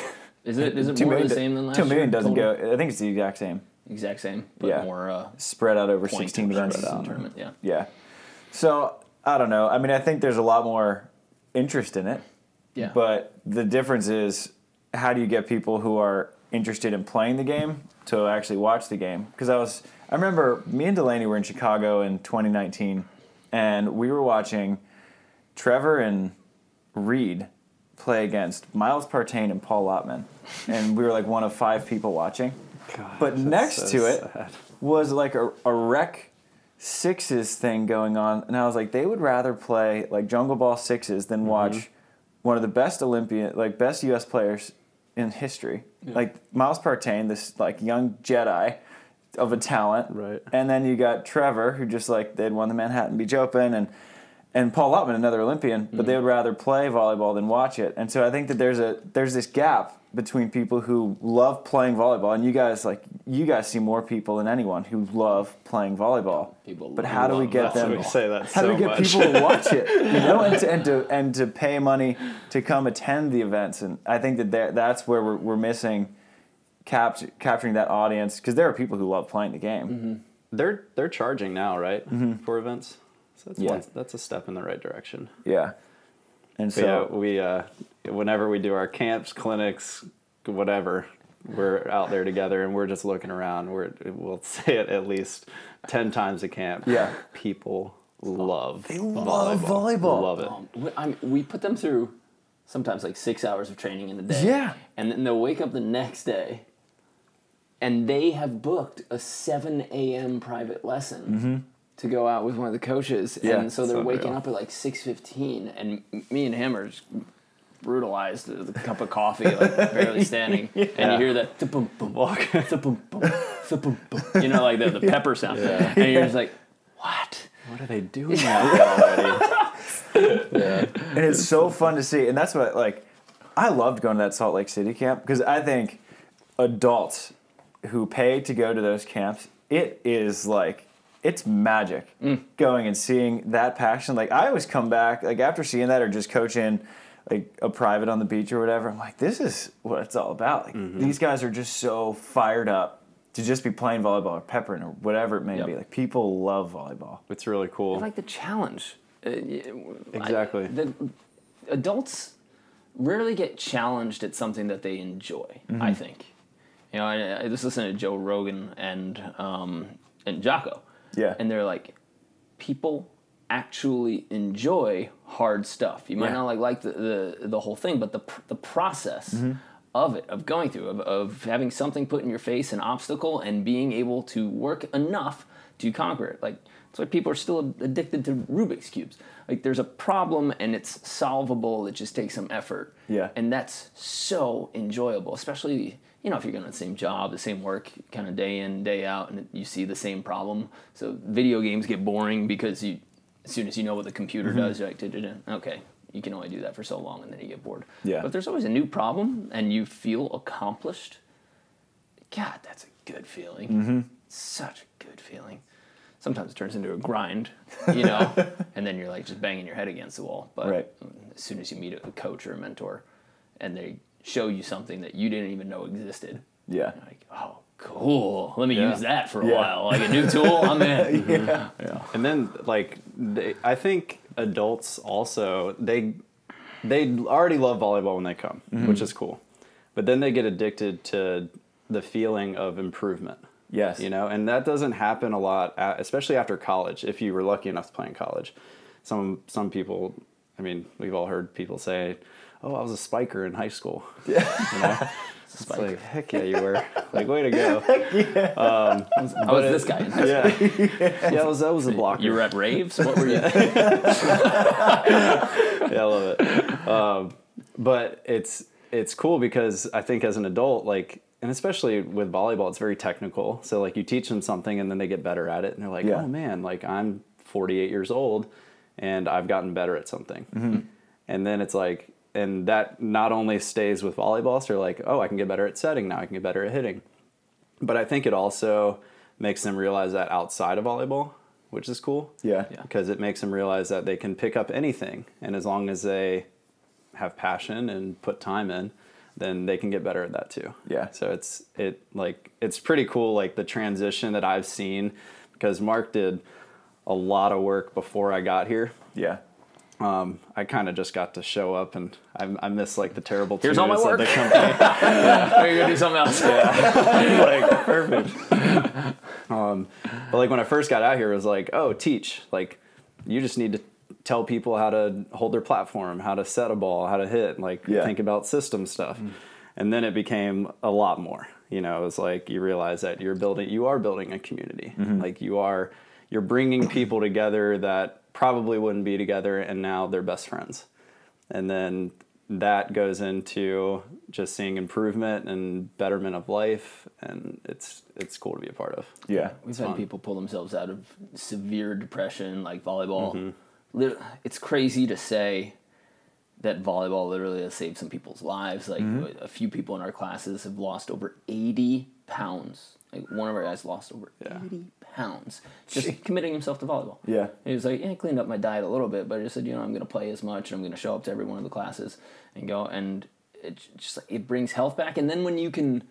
Is it is it more million, the same than last two million year? doesn't total? go. I think it's the exact same. Exact same, but Yeah. more uh, Spread out over point 16 events. in tournament. Yeah, Yeah. So I don't know. I mean, I think there's a lot more interest in it. yeah. But the difference is how do you get people who are interested in playing the game to actually watch the game? Because I was, I remember me and Delaney were in Chicago in 2019, and we were watching Trevor and Reid play against Miles Partain and Paul Lotman, and we were like one of five people watching. But next so to it sad. was like a, a rec sixes thing going on, and I was like, they would rather play like Jungle Ball sixes than mm-hmm. watch one of the best Olympian, like best U.S. players in history, like Miles Partain, this like young Jedi of a talent, Right. And then you got Trevor, who just like they'd won the Manhattan Beach Open, and and Paul Lotman, another Olympian, but mm-hmm. they would rather play volleyball than watch it. And so I think that there's a there's this gap between people who love playing volleyball and you guys like you guys see more people than anyone who love playing volleyball. People but how do we get them? what we say that How so do we get much. people to watch it? You know, and to, and to and to pay money to come attend the events. And I think that that's where we're, we're missing cap- capturing that audience because there are people who love playing the game. they're they're charging now, right, for events. So that's Mm-hmm. Yeah. one, that's a step in the right direction. Yeah. And So so yeah, we uh, whenever we do our camps, clinics, whatever, we're out there together and we're just looking around. We're we'll say it at least ten times a camp. Yeah. people love they love volleyball. Love it. Um, we, I mean, we put them through sometimes like six hours of training in a day. Yeah. And then they'll wake up the next day and they have booked a 7 a.m. private lesson to go out with one of the coaches. Yeah, and so they're waking unreal. up at like 6.15 and me and him are just brutalized with a cup of coffee, like barely standing. And you hear that, "Thum, bum, bum, thum, bum, thum, bum, bum," you know, like the, the pepper sound. And you're just like, what? What are they doing out already? and it's so fun to see. And that's what like I loved going to that Salt Lake City camp because I think adults who pay to go to those camps, it is like it's magic going and seeing that passion. Like I always come back like after seeing that or just coaching like a private on the beach or whatever. I'm like, this is what it's all about. Like these guys are just so fired up to just be playing volleyball or peppering or whatever it may Yep. be. Like people love volleyball. It's really cool. I like the challenge. Uh, y- I- Exactly. the adults rarely get challenged at something that they enjoy. I think. You know, I, I just listen to Joe Rogan and um, and Jocko. Yeah. And they're like, people actually enjoy hard stuff. You might Yeah. not like like the, the the whole thing, but the pr- the process mm-hmm. of it, of going through, of, of having something put in your face, an obstacle, and being able to work enough to conquer it. Like that's why people are still addicted to Rubik's cubes. Like there's a problem and it's solvable. It just takes some effort. Yeah. And that's so enjoyable, especially you know if you're going to the same job, the same work, kind of day in day out, and you see the same problem. So video games get boring because you, as soon as you know what the computer Mm-hmm. does, you're like, "Da-da-da." okay, you can only do that for so long, and then you get bored. Yeah. But if there's always a new problem, and you feel accomplished. God, that's a good feeling. Mm-hmm. Such a good feeling. Sometimes it turns into a grind, you know, and then you're like just banging your head against the wall. But Right. as soon as you meet a coach or a mentor, and they show you something that you didn't even know existed, Yeah. like, oh, cool. Let me Yeah. use that for a Yeah. while. Like a new tool, I'm in. Yeah. Mm-hmm. yeah. And then like they, I think adults also they they already love volleyball when they come, mm-hmm. which is cool. But then they get addicted to the feeling of improvement. Yes. You know, and that doesn't happen a lot, a- especially after college. If you were lucky enough to play in college, some some people, I mean, we've all heard people say, "Oh, I was a spiker in high school." Yeah. You know? It's like, heck yeah, you were. Like, way to go. I was this guy. in high school. Yeah. yeah, I was, that was a blocker. You were at raves? What were you? yeah, I love it. Um, but it's it's cool because I think as an adult, like, and especially with volleyball, it's very technical. So like, you teach them something, and then they get better at it, and they're like, Yeah. "Oh man, like I'm 48 years old, and I've gotten better at something." And then it's like, and that not only stays with volleyball, so they're like, "Oh, I can get better at setting now. I can get better at hitting." But I think it also makes them realize that outside of volleyball, which is cool Yeah. Yeah. because it makes them realize that they can pick up anything and as long as they have passion and put time in then they can get better at that too Yeah. so it's it like it's pretty cool like the transition that i've seen because mark did a lot of work before i got here Yeah. Um, I kind of just got to show up, and I, I miss like the terrible Here's all my twos of work. the company. Or you're gonna do something else. Yeah, like perfect. um, but like when I first got out here, it was like, oh, teach. Like, you just need to tell people how to hold their platform, how to set a ball, how to hit, like Yeah. think about system stuff. And then it became a lot more. You know, it was like you realize that you're building, you are building a community. Like you are, you're bringing people together that probably wouldn't be together, and now they're best friends. And then that goes into just seeing improvement and betterment of life, and it's it's cool to be a part of. Yeah. We've had fun. people pull themselves out of severe depression, like volleyball. Mm-hmm. It's crazy to say that volleyball literally has saved some people's lives. Like Mm-hmm. a few people in our classes have lost over 80 pounds. Like one of our guys lost over Yeah. 80 pounds just committing himself to volleyball. Yeah. He was like, yeah, I cleaned up my diet a little bit, but I just said, you know, I'm going to play as much and I'm going to show up to every one of the classes and go. And it just it brings health back. And then when you can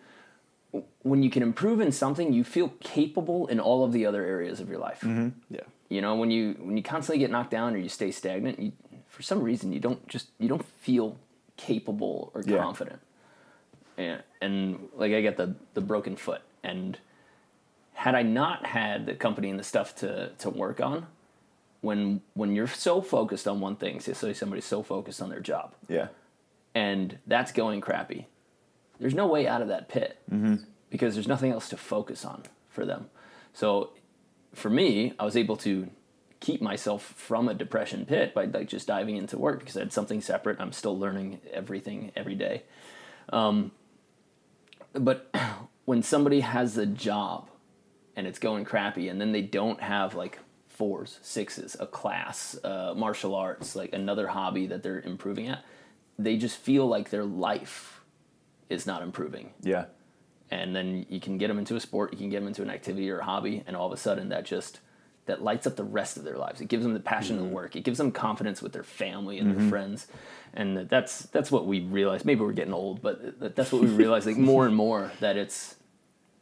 when you can improve in something, you feel capable in all of the other areas of your life. Mm-hmm. Yeah. You know, when you when you constantly get knocked down or you stay stagnant, you, for some reason you don't just you don't feel capable or Yeah. confident. And and like I get the the broken foot, and had I not had the company and the stuff to to work on, when when you're so focused on one thing, say say somebody's so focused on their job, Yeah. and that's going crappy, there's no way out of that pit because there's nothing else to focus on for them. So for me, I was able to keep myself from a depression pit by like just diving into work because I had something separate. I'm still learning everything every day. Um, but when somebody has a job and it's going crappy and then they don't have like fours, sixes, a class, uh, martial arts, like another hobby that they're improving at, they just feel like their life is not improving. Yeah. and then you can get them into a sport you can get them into an activity or a hobby and all of a sudden that just that lights up the rest of their lives. It gives them the passion Mm-hmm. to work. It gives them confidence with their family and their friends. And that's that's what we realize. Maybe we're getting old but that's what we realize like more and more that it's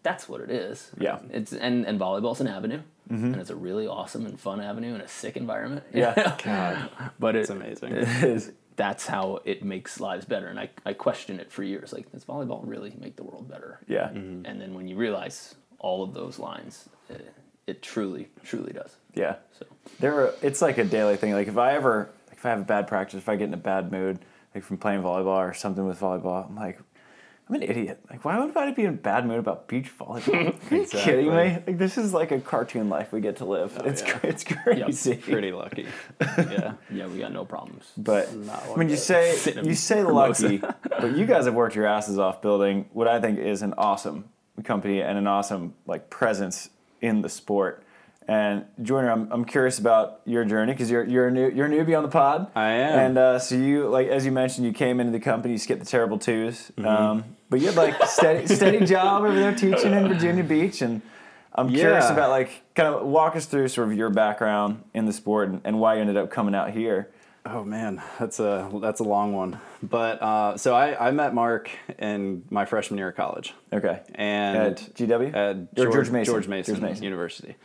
that's what it is Yeah. Mm-hmm. it's and and volleyball's an avenue and it's a really awesome and fun avenue and a sick environment Yeah. God, but it's it, amazing. It is. that's how it makes lives better and I, I questioned it for years like does volleyball really make the world better Yeah. and then when you realize all of those lines, it, it truly, truly does. Yeah. So There are, it's like a daily thing. Like if I ever, like if I have a bad practice, if I get in a bad mood, like from playing volleyball or something with volleyball, I'm like, I'm an idiot. Like, why would I be in a bad mood about beach volleyball? Are you kidding me? Like, this is like a cartoon life we get to live. it's yeah. it's crazy. Pretty lucky. Yeah. yeah, we got no problems. But when you say you say lucky, but you guys have worked your asses off building what I think is an awesome company and an awesome like presence in the sport. And Joyner, I'm, I'm curious about your journey because you're you're a new you're a newbie on the pod. I am. And uh, so you like as you mentioned, you came into the company, you skipped the terrible 2s Mm-hmm. um, but you had like steady steady job over there teaching in Virginia Beach, and I'm curious about like kind of walk us through sort of your background in the sport and, and why you ended up coming out here. Oh man, that's a that's a long one. But uh, so I, I met Mark in my freshman year of college, Okay. and At GW? at George, George Mason. George Mason, George Mason. University.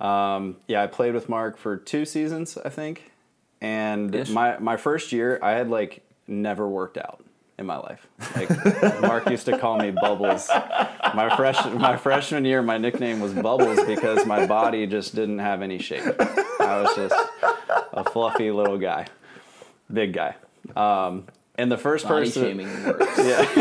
Um, yeah, I played with Mark for two seasons, I think. And Ish. my my first year, I had like never worked out in my life. Like Mark used to call me Bubbles. My fresh my freshman year, my nickname was Bubbles because my body just didn't have any shape. I was just a fluffy little guy, big guy. Um, and the first Body person, shaming works. yeah.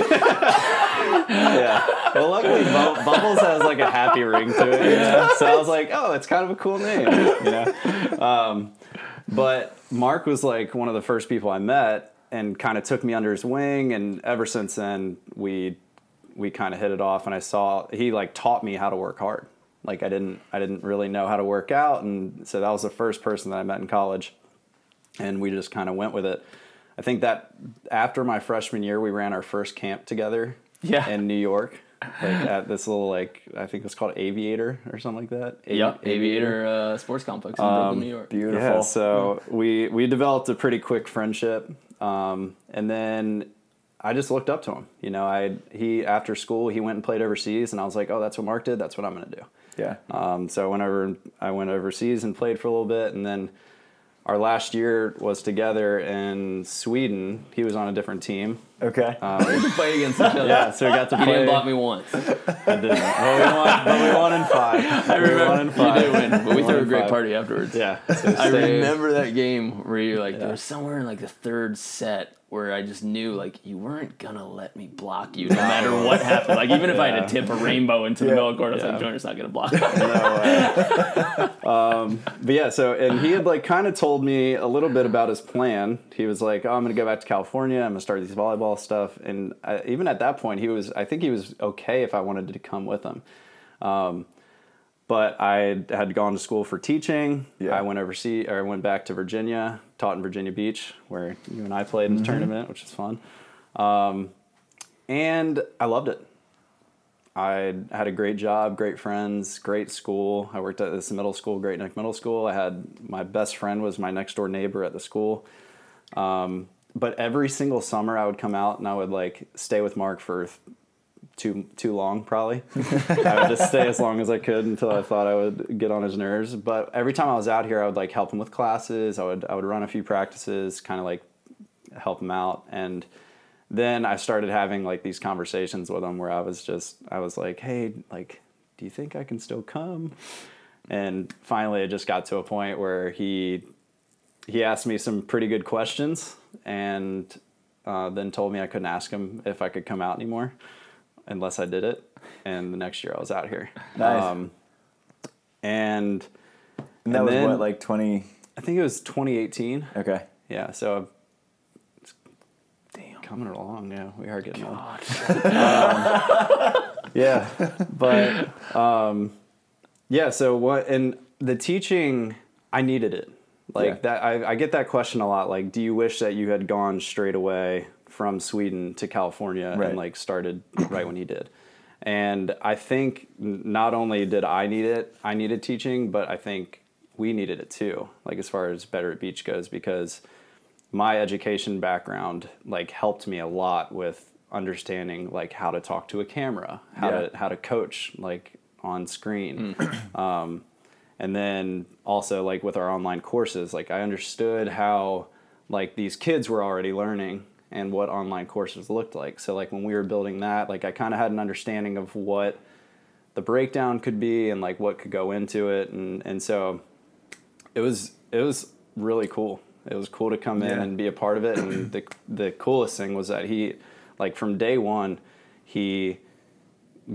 yeah. Well, luckily, Bu- Bubbles has like a happy ring to it. You know? So I was like, oh, it's kind of a cool name. You know. Um, but Mark was like one of the first people I met, and kind of took me under his wing. And ever since then, we we kind of hit it off. And I saw he like taught me how to work hard. Like I didn't I didn't really know how to work out, and so that was the first person that I met in college, and we just kind of went with it. I think that after my freshman year, we ran our first camp together Yeah. in New York, like at this little like I think it's called Aviator or something like that. A- Yep, Aviator uh, Sports Complex in Brooklyn, New York. Beautiful. Yeah, so we we developed a pretty quick friendship, um, and then I just looked up to him. You know, I he after school he went and played overseas, and I was like, oh, that's what Mark did. That's what I'm gonna do. Yeah. Um, so whenever I went overseas and played for a little bit, and then our last year was together in Sweden. He was on a different team. Okay. Uh, we play against each other. Yeah, so we got to He play. didn't block me once. I didn't. Well, we won, but we won in five. I remember we won in you five. did win, but we Won threw a great five. party afterwards. Yeah. So I remember that game where you're like, there was somewhere in like the third set where I just knew like you weren't gonna let me block you no matter what happened. Like even if I had to tip a rainbow into the Yeah. middle of the court, I was like, Yeah. Joyner's not gonna block. me. But yeah, so and he had like kind of told me a little bit about his plan. He was like, "Oh, I'm going to go back to California. I'm going to start these volleyball stuff." And I, even at that point, he was. I think he was okay if I wanted to come with him. Um, but I had gone to school for teaching. Yeah. I went overseas, or I went back to Virginia, taught in Virginia Beach, where you and I played in the tournament, which was fun. Um, and I loved it. I had a great job, great friends, great school. I worked at this middle school, Great Neck Middle School. I had my best friend was my next door neighbor at the school. Um, but every single summer, I would come out and I would like stay with Mark for too too long probably. I would just stay as long as I could until I thought I would get on his nerves. But every time I was out here, I would like help him with classes. I would I would run a few practices, kind of like help him out. And then I started having like these conversations with him where I was just I was like, hey, like, do you think I can still come? And finally, it just got to a point where he he asked me some pretty good questions and uh, then told me I couldn't ask him if I could come out anymore unless I did it. And the next year I was out here. Nice. Um, and, And that and was then- what, like 20. I think it was 2018. Okay. Yeah, so Damn. coming along. Yeah, we are getting old. yeah, but um, yeah. So what? And the teaching, I needed it. Like Yeah. that, I, I get that question a lot. Like, do you wish that you had gone straight away from Sweden to California Right. and like started right when he did? And I think not only did I need it, I needed teaching, but I think we needed it too. Like as far as Better at Beach goes, because my education background like helped me a lot with understanding like how to talk to a camera, how Yeah. to how to coach like on screen. um, and then also like with our online courses, like I understood how like these kids were already learning and what online courses looked like. So like when we were building that, like I kind of had an understanding of what the breakdown could be and like what could go into it and and so it was it was really cool. It was cool to come in Yeah. and be a part of it. And the the coolest thing was that he, like from day one, he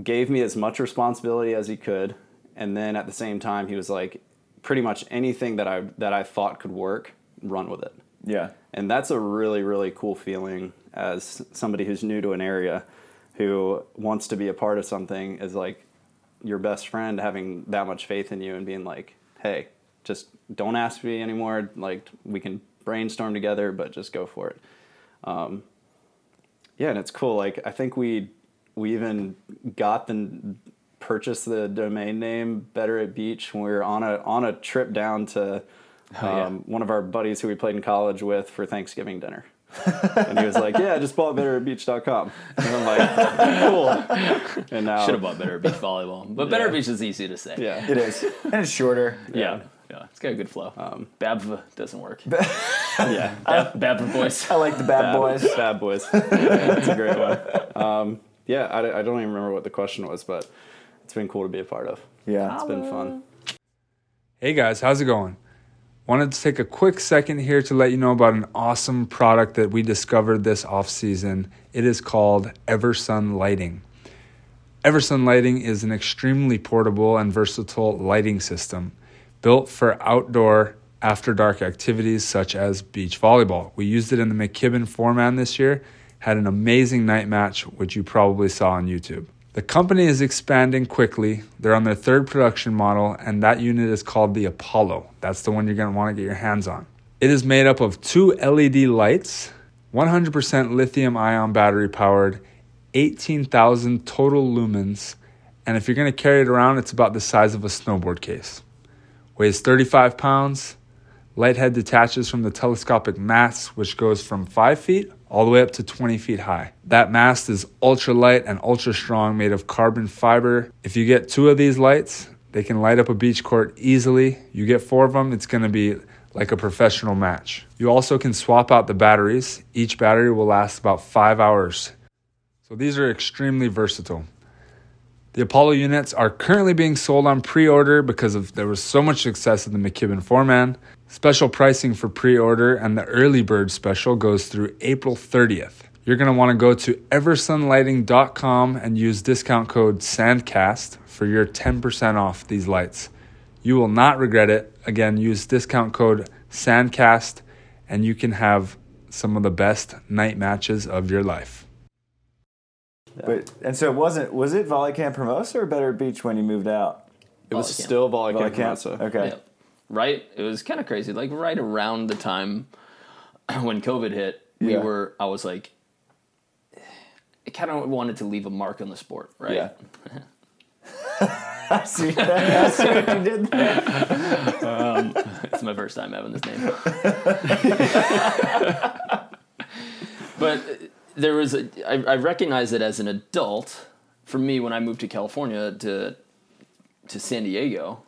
gave me as much responsibility as he could, and then at the same time he was like, pretty much anything that I that I thought could work, run with it. Yeah. And that's a really, really cool feeling as somebody who's new to an area who wants to be a part of something is like your best friend having that much faith in you and being like, hey, just don't ask me anymore. Like, we can brainstorm together, but just go for it. Um, yeah, and it's cool. Like, I think we we even got the purchased the domain name Better at Beach when we were on a on a trip down to Oh, yeah. um, one of our buddies who we played in college with for Thanksgiving dinner. and he was like, "Yeah, I just bought betteratbeach.com." And I'm like, "Cool." And now, Should have bought Better Beach volleyball, but Better Yeah. Beach is easy to say. yeah, It is. and it's shorter. yeah, yeah. It's got a good flow. Um, Babv doesn't work. yeah. Bab, Babv boys. I like the bad, Bad boys. Bad boys. Yeah, that's a great one. Um, yeah, I, I don't even remember what the question was, but it's been cool to be a part of. Yeah. It's been fun. Hey guys, how's it going? Wanted to take a quick second here to let you know about an awesome product that we discovered this off season. It is called Eversun Lighting. Eversun Lighting is an extremely portable and versatile lighting system built for outdoor after dark activities such as beach volleyball. We used it in the McKibben Foreman this year, had an amazing night match, which you probably saw on YouTube. The company is expanding quickly. They're on their third production model, and that unit is called the Apollo. That's the one you're going to want to get your hands on. It is made up of two LED lights, 100% lithium ion battery powered, 18,000 total lumens, and if you're going to carry it around, it's about the size of a snowboard case. Weighs 35 pounds. Light head detaches from the telescopic mast, which goes from 5 feet all the way up to 20 feet high. That mast is ultra light and ultra strong, made of carbon fiber. If you get two of these lights, they can light up a beach court easily. You get four of them, it's to be like a professional match. You also can swap out the batteries. Each battery will last about five hours. So these are extremely versatile. The Apollo units are currently being sold on pre-order because of there was so much success in the McKibben Foreman. Special pricing for pre-order and the early bird special goes through April 30th. You're going to want to go to eversunlighting.com and use discount code SANDCAST for your 10% off these lights. You will not regret it. Again, use discount code SANDCAST and you can have some of the best night matches of your life. But and so it wasn't was it Volley Camp Hermosa or Better Beach when you moved out? It was Volley camp. still volley Volley camp. Camp. Hermosa. Okay. Yeah. Right? It was kind of crazy. Like right around the time when COVID hit, we Yeah. were, I was like, I kind of wanted to leave a mark on the sport, right? Yeah. I see that. I see what you did there. Um, it's my first time having this name. but there was a, I, I recognize it as an adult for me, when I moved to California to to San Diego,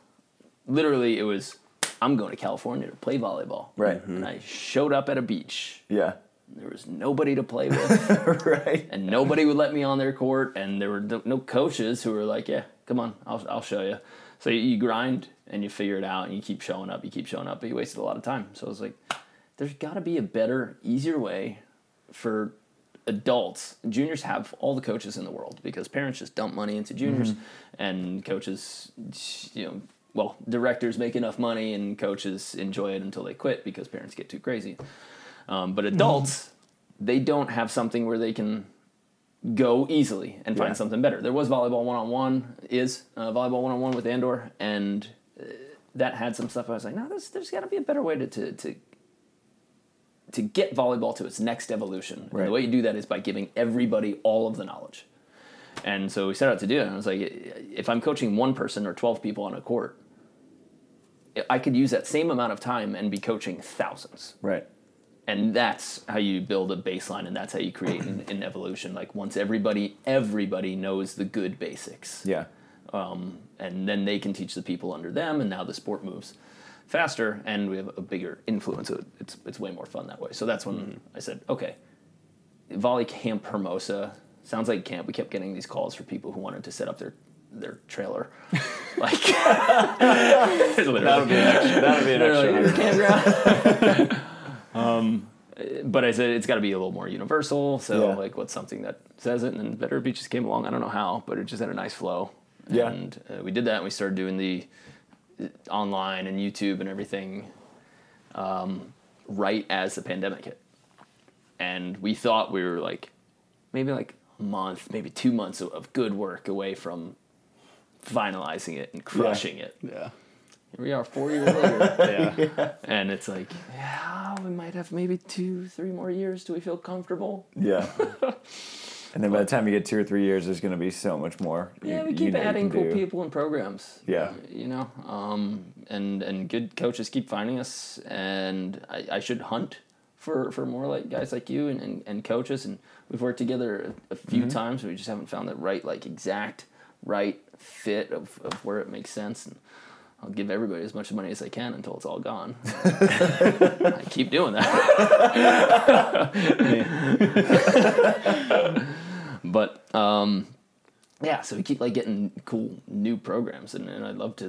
literally it was I'm going to California to play volleyball. Right. And mm-hmm. I showed up at a beach. Yeah. There was nobody to play with, right. and nobody would let me on their court, and there were no- no coaches who were like, "Yeah, come on, I'll I'll show you." So you, you grind and you figure it out, and you keep showing up, you keep showing up, but you wasted a lot of time. So I was like, "There's got to be a better, easier way for adults. Juniors have all the coaches in the world because parents just dump money into juniors, and coaches, you know." Well, directors make enough money and coaches enjoy it until they quit because parents get too crazy. Um, but adults, they don't have something where they can go easily and find Yeah. something better. There was volleyball one on one, is uh, volleyball one on one with Andor, and uh, that had some stuff. I was like, no, there's, there's got to be a better way to, to to to get volleyball to its next evolution. And Right. the way you do that is by giving everybody all of the knowledge. And so we set out to do it. And I was like, if I'm coaching one person or 12 people on a court, I could use that same amount of time and be coaching thousands Right. and that's how you build a baseline and that's how you create an, an evolution like once everybody everybody knows the good basics Yeah. um, and then they can teach the people under them and now the sport moves faster and we have a bigger influence so it's, it's way more fun that way so that's when i said okay volley camp hermosa sounds like camp we kept getting these calls for people who wanted to set up their their trailer like That'll be an extra. That'll be an extra. campground. um, but I said it's got to be a little more universal. So Yeah. like, what's something that says it? And then Better Beaches came along. I don't know how, but it just had a nice flow. Yeah. And uh, we did that. and We started doing the uh, online and YouTube and everything um, right as the pandemic hit. And we thought we were like maybe like a month, maybe two months of, of good work away from finalizing it and crushing it. Yeah. Here we are, four years later. Yeah. And it's like, yeah, we might have maybe two, three more years till we feel comfortable. Yeah. and then by the time you get two or three years, there's going to be so much more. you- Yeah, we you keep know adding cool do. people and programs. Yeah. you know, um, and and good coaches keep finding us, and I, I should hunt for, for more like guys like you and, and, and coaches, and we've worked together a, a few Mm-hmm. times. We just haven't found the right like exact right fit of, of where it makes sense. And I'll give everybody as much money as I can until it's all gone. I keep doing that. but um, yeah, so we keep like getting cool new programs, and, and I'd love to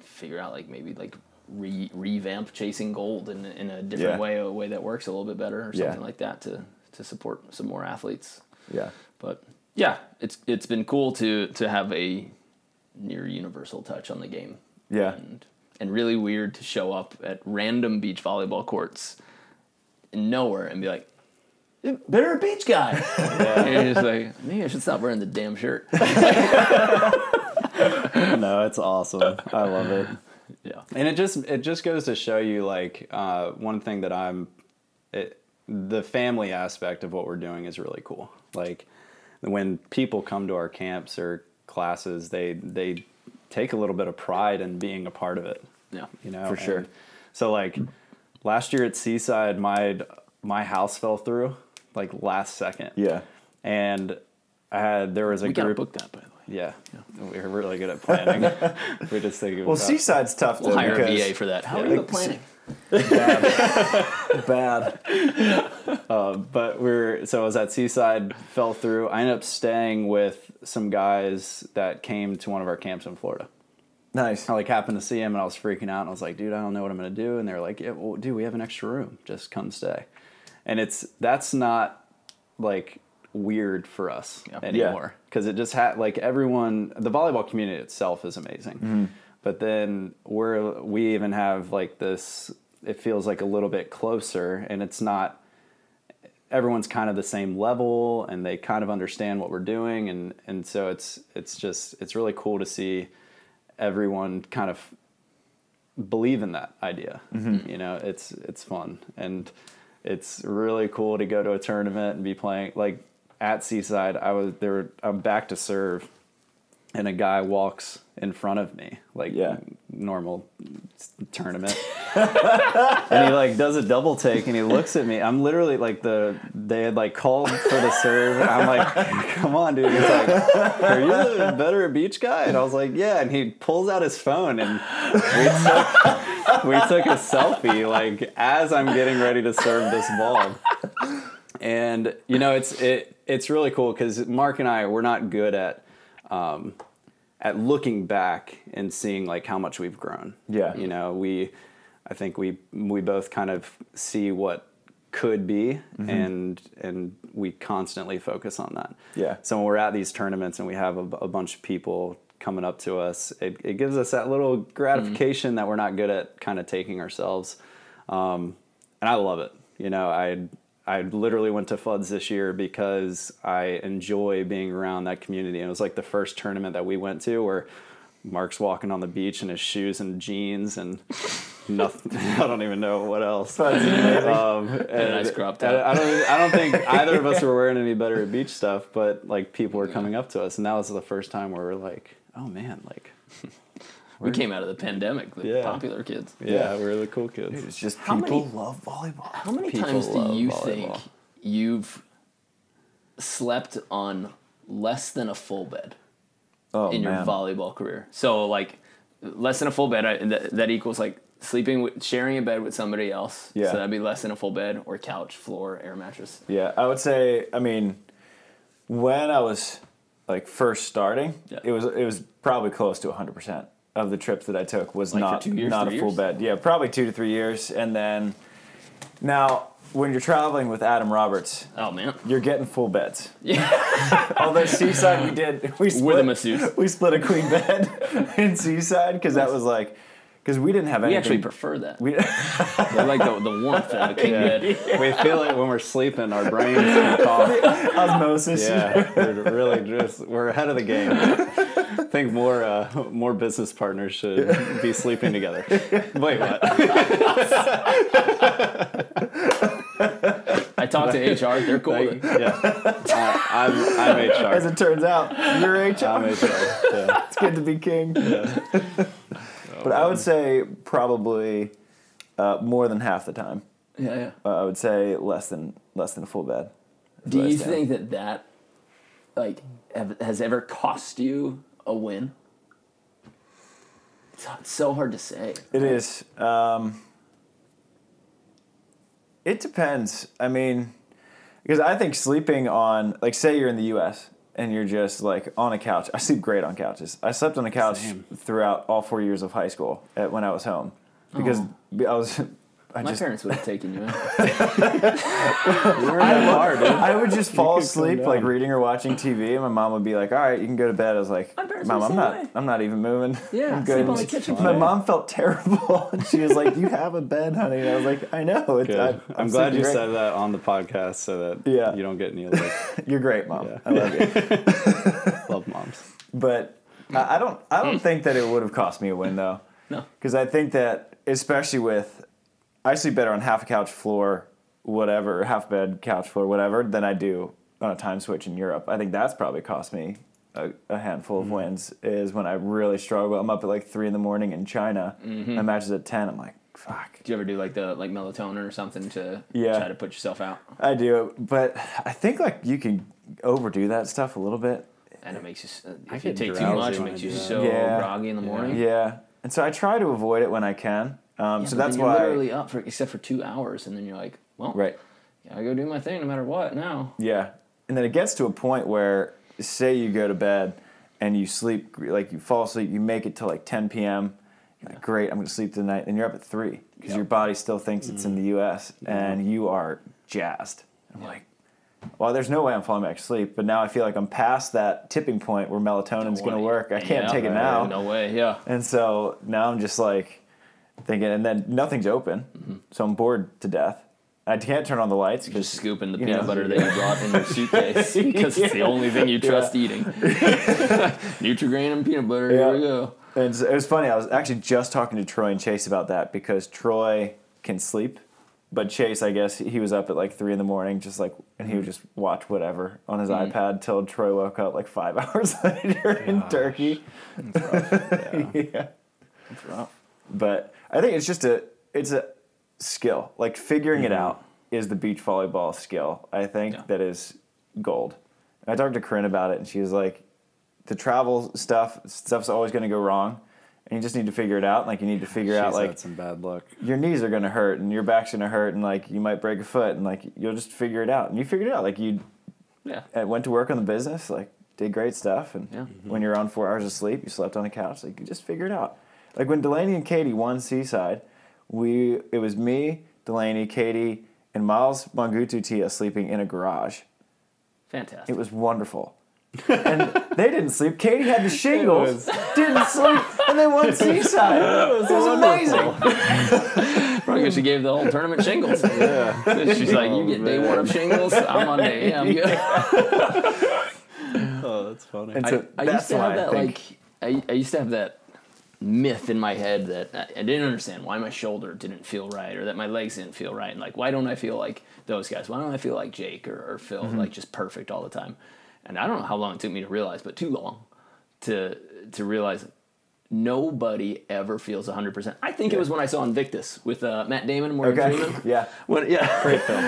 figure out like maybe like re- revamp chasing gold in, in a different Yeah. way, a way that works a little bit better, or Yeah. something like that to to support some more athletes. Yeah. But yeah, it's it's been cool to to have a near universal touch on the game, Yeah. and and really weird to show up at random beach volleyball courts in nowhere and be like. Better a beach guy. and you're just like, maybe I should stop wearing the damn shirt. No, it's awesome. I love it. Yeah. And it just it just goes to show you like uh, one thing that I'm it, the family aspect of what we're doing is really cool. Like when people come to our camps or classes, they they take a little bit of pride in being a part of it. Yeah. You know, For sure. And so like last year at Seaside, my my house fell through like last second. Yeah. And I had there was a We group. book that, by the way. Yeah, we're really good at planning. we just think. Well, about- Seaside's tough though We'll hire a VA for that. How are you at planning? bad. Uh, but we're so I was at Seaside, fell through. I ended up staying with some guys that came to one of our camps in Florida. Nice. I like happened to see him and I was freaking out and I was like, dude, I don't know what I'm gonna do. And they're like, yeah, well, dude, we have an extra room. Just come stay. And it's that's not like weird for us Yeah. anymore because it just had like everyone. The volleyball community itself is amazing, mm-hmm. but then we're we even have like this. It feels like a little bit closer, and it's not everyone's kind of the same level and they kind of understand what we're doing and and so it's it's just it's really cool to see everyone kind of believe in that idea mm-hmm. you know it's it's fun and it's really cool to go to a tournament and be playing like at seaside i was there i'm back to serve and a guy walks in front of me, like Yeah. normal tournament, and he like does a double take, and he looks at me. I'm literally like the they had like called for the serve. I'm like, come on, dude. He's like, are you the better beach guy? And I was like, yeah. And he pulls out his phone, and we took a selfie like as I'm getting ready to serve this ball. And you know, it's it it's really cool because Mark and I we're not good at um, at looking back and seeing like how much we've grown. Yeah. You know, we I think we we both kind of see what could be and and we constantly focus on that. Yeah. So when we're at these tournaments and we have a, a bunch of people coming up to us, it, it gives us that little gratification that we're not good at kind of taking ourselves. Um, and I love it. You know, I I literally went to Floods this year because I enjoy being around that community. And it was like the first tournament that we went to where Mark's walking on the beach in his shoes and jeans and nothing. I don't even know what else. Um, and nice crop and top. I don't. I don't think either of us were wearing any better beach stuff. But like people were coming up to us, and that was the first time where we're like, "Oh man, like, We came out of the pandemic, the Yeah. popular kids. yeah, we're the cool kids." It's just How people many- love volleyball. How many People times do you volleyball. think you've slept on less than a full bed Oh in your man. volleyball career? So like less than a full bed, I, that, that equals like sleeping with sharing a bed with somebody else. Yeah. So that'd be less than a full bed or couch, floor, air mattress. Yeah, I would say. I mean, when I was like first starting, Yeah. it was it was probably close to 100 percent of the trips that I took was Like not years, not a three full years? bed. Yeah, probably two to three years, and then now when you're traveling with Adam Roberts, Oh man. you're getting full beds. Yeah. Although Seaside, we did we split With a masseuse. we split a queen bed in Seaside because that was like because we didn't have any. We actually prefer that. we, I like the, the warmth of the king bed. we feel it when we're sleeping. Our brains can talk. osmosis. Yeah, we're really just we're ahead of the game. I think more uh, more business partners should be sleeping together. Wait, what? I talked to HR. They're cool. with it. yeah, I, I'm I'm As it turns out, you're HR. I'm HR. Yeah. it's good to be king. But I would say probably uh, more than half the time. Yeah, yeah. Uh, I would say less than less than a full bed. That's Do I you stand. think that that like have, has ever cost you a win? It's, it's so hard to say. it is? Um, it depends. I mean, because I think sleeping on, like, say you're in the U.S. and you're just like on a couch. I sleep great on couches. I slept on a couch Same. throughout all four years of high school at, when I was home because oh. I was. I My just parents would have taken you in. You're in. I would just fall asleep like reading or watching TV, and my mom would be like, "All right, you can go to bed." I was like, "Mom, I'm not. way. I'm not even moving. Yeah, I'm sleep on the kitchen My mom felt terrible. she was like, "You have a bed, honey." And I was like, "I know. It's, Good. I, I'm, glad you great." said that on the podcast so that Yeah. you don't get any like You're great, mom. Yeah. I love you. love moms. But I I don't. I don't hmm. think that it would have cost me a win though. No. Because I think that, especially with, I sleep better on half a couch floor, whatever, half bed couch floor, whatever, than I do on a time switch in Europe. I think that's probably cost me a, a handful of Mm-hmm. wins. Is when I really struggle. I'm up at like three in the morning in China. Mm-hmm. My match is at ten. I'm like, fuck. Do you ever do like the like melatonin or something to Yeah. try to put yourself out? I do, but I think like you can overdo that stuff a little bit. And it makes you. I If you take too much, it makes you so Yeah. groggy in the morning. Yeah, and so I try to avoid it when I can. Um, Yeah, so that's you're why. literally up for except for two hours, and then you're like, well, Right. Yeah, I go do my thing no matter what now. Yeah. And then it gets to a point where, say, you go to bed and you sleep, like you fall asleep, you make it till like 10 p.m. You're like, great, I'm going to sleep tonight. And you're up at 3 because your body still thinks it's in the U.S. and you are jazzed. I'm like, well, there's no way I'm falling back to sleep. But now I feel like I'm past that tipping point where melatonin's going to work. I can't Yeah, take it now. No way. Yeah. And so now I'm just like thinking, and then nothing's open. Mm-hmm. So I'm bored to death. I can't turn on the lights Just scooping the peanut know. butter that you brought in your suitcase because it's the only thing you trust eating. Nutrigrain and peanut butter. Yeah. Here we go. And it was funny. I was actually just talking to Troy and Chase about that because Troy can sleep but Chase, I guess he was up at like three in the morning, just like, and he would just watch whatever on his iPad till Troy woke up like five hours later in Turkey. yeah. It's rough. But I think it's just a it's a skill. Like figuring it mm-hmm. out is the beach volleyball skill. I think Yeah. that is gold. I talked to Corinne about it, and she was like, "The travel stuff stuff's always going to go wrong, and you just need to figure it out. Like you need to figure out She's like had some bad luck. your knees are going to hurt and your back's going to hurt, and like you might break a foot, and like you'll just figure it out. And you figured it out. Like you Yeah. went to work on the business, like did great stuff, and Yeah. when you're on four hours of sleep, you slept on the couch. Like you just figure it out. Like when Delaney and Katie won Seaside, we it was me, Delaney, Katie, and Miles Mangutu Tia sleeping in a garage. Fantastic. It was wonderful. and they didn't sleep. Katie had the shingles, didn't sleep, and they won Seaside. It was, amazing. Probably 'cause she gave the whole tournament shingles. Yeah. She's like, you get day one of shingles. I'm on day. Yeah, I'm good. Oh, that's funny. And I, so I that's used to why have that think, like I, I used to have that myth in my head that I, didn't understand why my shoulder didn't feel right or that my legs didn't feel right and like why don't I feel like those guys? Why don't I feel like Jake or, or Phil Mm-hmm. like just perfect all the time? And I don't know how long it took me to realize, but too long to to realize nobody ever feels 100%. I think it was when I saw Invictus with uh, Matt Damon and Morgan okay, Freeman. yeah, When, yeah. Great film.